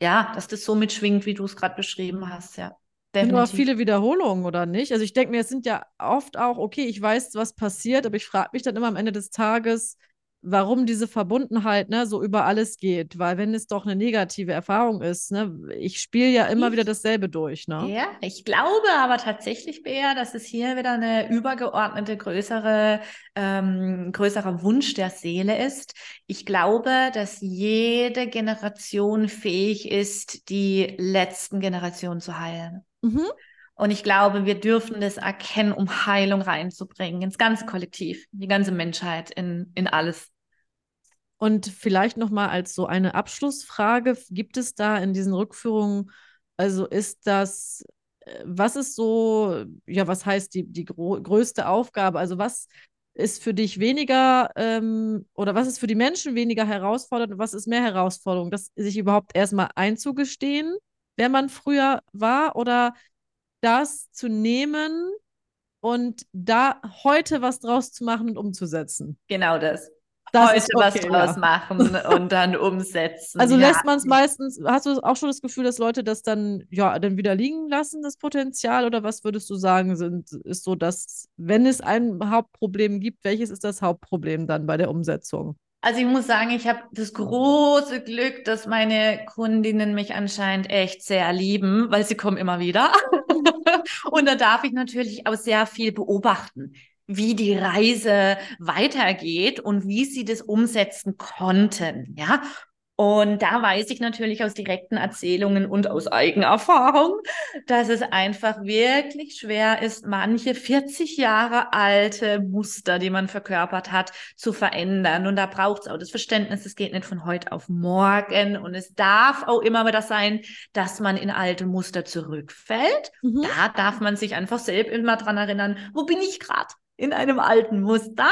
ja, dass das so mitschwingt, wie du es gerade beschrieben hast, ja. Definitiv. viele Wiederholungen, oder nicht? Also ich denke mir, es sind ja oft auch, okay, ich weiß, was passiert, aber ich frage mich dann immer am Ende des Tages, warum diese Verbundenheit ne, so über alles geht. Weil wenn es doch eine negative Erfahrung ist, ne, ich spiele ja immer Ich- wieder dasselbe durch, ne? Ja, ich glaube aber tatsächlich, Bea, dass es hier wieder eine übergeordnete, größere, ähm, größerer Wunsch der Seele ist. Ich glaube, dass jede Generation fähig ist, die letzten Generationen zu heilen. Mhm. Und ich glaube, wir dürfen das erkennen, um Heilung reinzubringen, ins ganze Kollektiv, die ganze Menschheit, in, in alles. Und vielleicht noch mal als so eine Abschlussfrage, gibt es da in diesen Rückführungen, also ist das, äh, was ist so, ja, was heißt die, die größte Aufgabe? Also was ist für dich weniger ähm, oder was ist für die Menschen weniger herausfordernd und was ist mehr Herausforderung? Das sich überhaupt erstmal einzugestehen, wer man früher war oder das zu nehmen und da heute was draus zu machen und umzusetzen? Genau das. Das Heute ist was okay, draus ja. machen und dann umsetzen. (laughs) Also Ja. lässt man es meistens, hast du auch schon das Gefühl, dass Leute das dann, ja, dann wieder liegen lassen, das Potenzial? Oder was würdest du sagen, sind, ist so, dass, wenn es ein Hauptproblem gibt, welches ist das Hauptproblem dann bei der Umsetzung? Also ich muss sagen, ich habe das große Glück, dass meine Kundinnen mich anscheinend echt sehr lieben, weil sie kommen immer wieder. (laughs) Und da darf ich natürlich auch sehr viel beobachten, wie die Reise weitergeht und wie sie das umsetzen konnten, ja. Und da weiß ich natürlich aus direkten Erzählungen und aus Eigenerfahrung, dass es einfach wirklich schwer ist, manche 40 Jahre alte Muster, die man verkörpert hat, zu verändern. Und da braucht es auch das Verständnis, es geht nicht von heute auf morgen. Und es darf auch immer wieder sein, dass man in alte Muster zurückfällt. Mhm. Da darf man sich einfach selbst immer dran erinnern, wo bin ich gerade in einem alten Muster?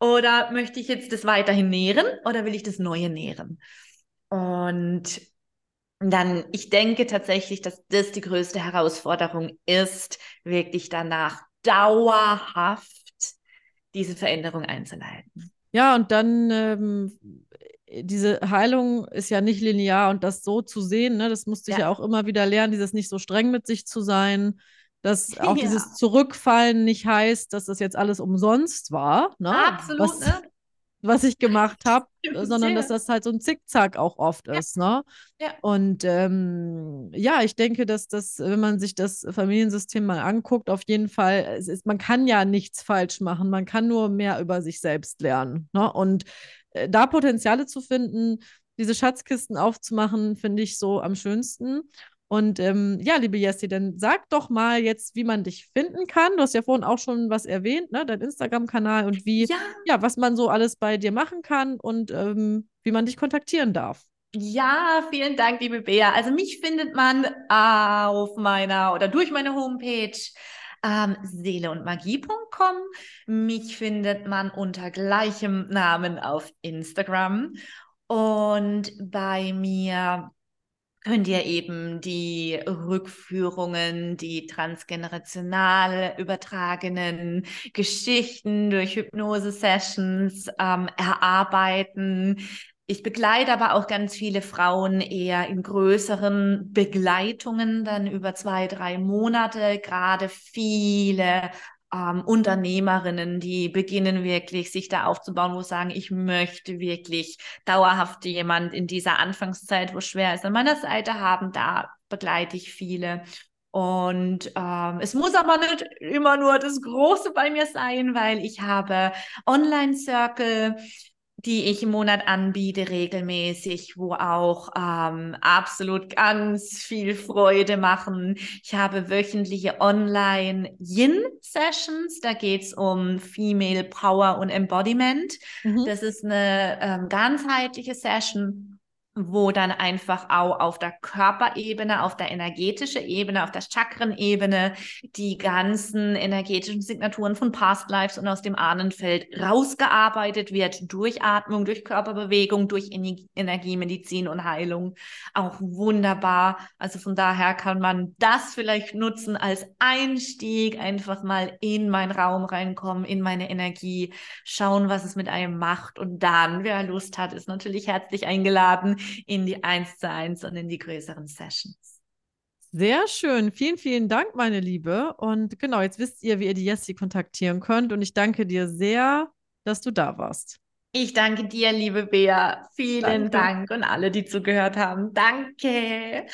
Oder möchte ich jetzt das weiterhin nähren oder will ich das Neue nähren? Und dann, ich denke tatsächlich, dass das die größte Herausforderung ist, wirklich danach dauerhaft diese Veränderung einzuleiten. Ja, und dann ähm, diese Heilung ist ja nicht linear und das so zu sehen, ne, das musste ich ja. ja auch immer wieder lernen, dieses nicht so streng mit sich zu sein, dass (laughs) auch ja. dieses Zurückfallen nicht heißt, dass das jetzt alles umsonst war. Ne? Absolut, was, ne? Was ich gemacht (laughs) habe, sondern dass das halt so ein Zickzack auch oft ja. ist. Ne? Ja. Und ähm, ja, ich denke, dass das, wenn man sich das Familiensystem mal anguckt, auf jeden Fall, es ist, man kann ja nichts falsch machen, man kann nur mehr über sich selbst lernen. Ne? Und äh, da Potenziale zu finden, diese Schatzkisten aufzumachen, finde ich so am schönsten. Und ähm, ja, liebe Jessie, dann sag doch mal jetzt, wie man dich finden kann. Du hast ja vorhin auch schon was erwähnt, ne? Dein Instagram-Kanal und wie, ja. ja, was man so alles bei dir machen kann und ähm, wie man dich kontaktieren darf. Ja, vielen Dank, liebe Bea. Also mich findet man auf meiner oder durch meine Homepage ähm, seeleundmagie.com. Mich findet man unter gleichem Namen auf Instagram. Und bei mir könnt ihr eben die Rückführungen, die transgenerational übertragenen Geschichten durch Hypnose-Sessions ähm, erarbeiten. Ich begleite aber auch ganz viele Frauen eher in größeren Begleitungen, dann über zwei, drei Monate, gerade viele ähm, Unternehmerinnen, die beginnen wirklich sich da aufzubauen, wo sagen, ich möchte wirklich dauerhaft jemand in dieser Anfangszeit, wo schwer ist, an meiner Seite haben. Da begleite ich viele. Und ähm, es muss aber nicht immer nur das Große bei mir sein, weil ich habe Online-Circle, die ich im Monat anbiete, regelmäßig, wo auch ähm, absolut ganz viel Freude machen. Ich habe wöchentliche Online-Yin-Sessions, da geht es um Female Power und Embodiment. Mhm. Das ist eine ähm, ganzheitliche Session wo dann einfach auch auf der Körperebene, auf der energetischen Ebene, auf der Chakrenebene die ganzen energetischen Signaturen von Past Lives und aus dem Ahnenfeld rausgearbeitet wird durch Atmung, durch Körperbewegung, durch Energiemedizin und Heilung. Auch wunderbar. Also von daher kann man das vielleicht nutzen als Einstieg, einfach mal in meinen Raum reinkommen, in meine Energie, schauen, was es mit einem macht und dann, wer Lust hat, ist natürlich herzlich eingeladen, in die 1 zu 1 und in die größeren Sessions. Sehr schön. Vielen, vielen Dank, meine Liebe. Und genau, jetzt wisst ihr, wie ihr die Jessie kontaktieren könnt. Und ich danke dir sehr, dass du da warst. Ich danke dir, liebe Bea. Vielen danke. Dank und alle, die zugehört haben. Danke.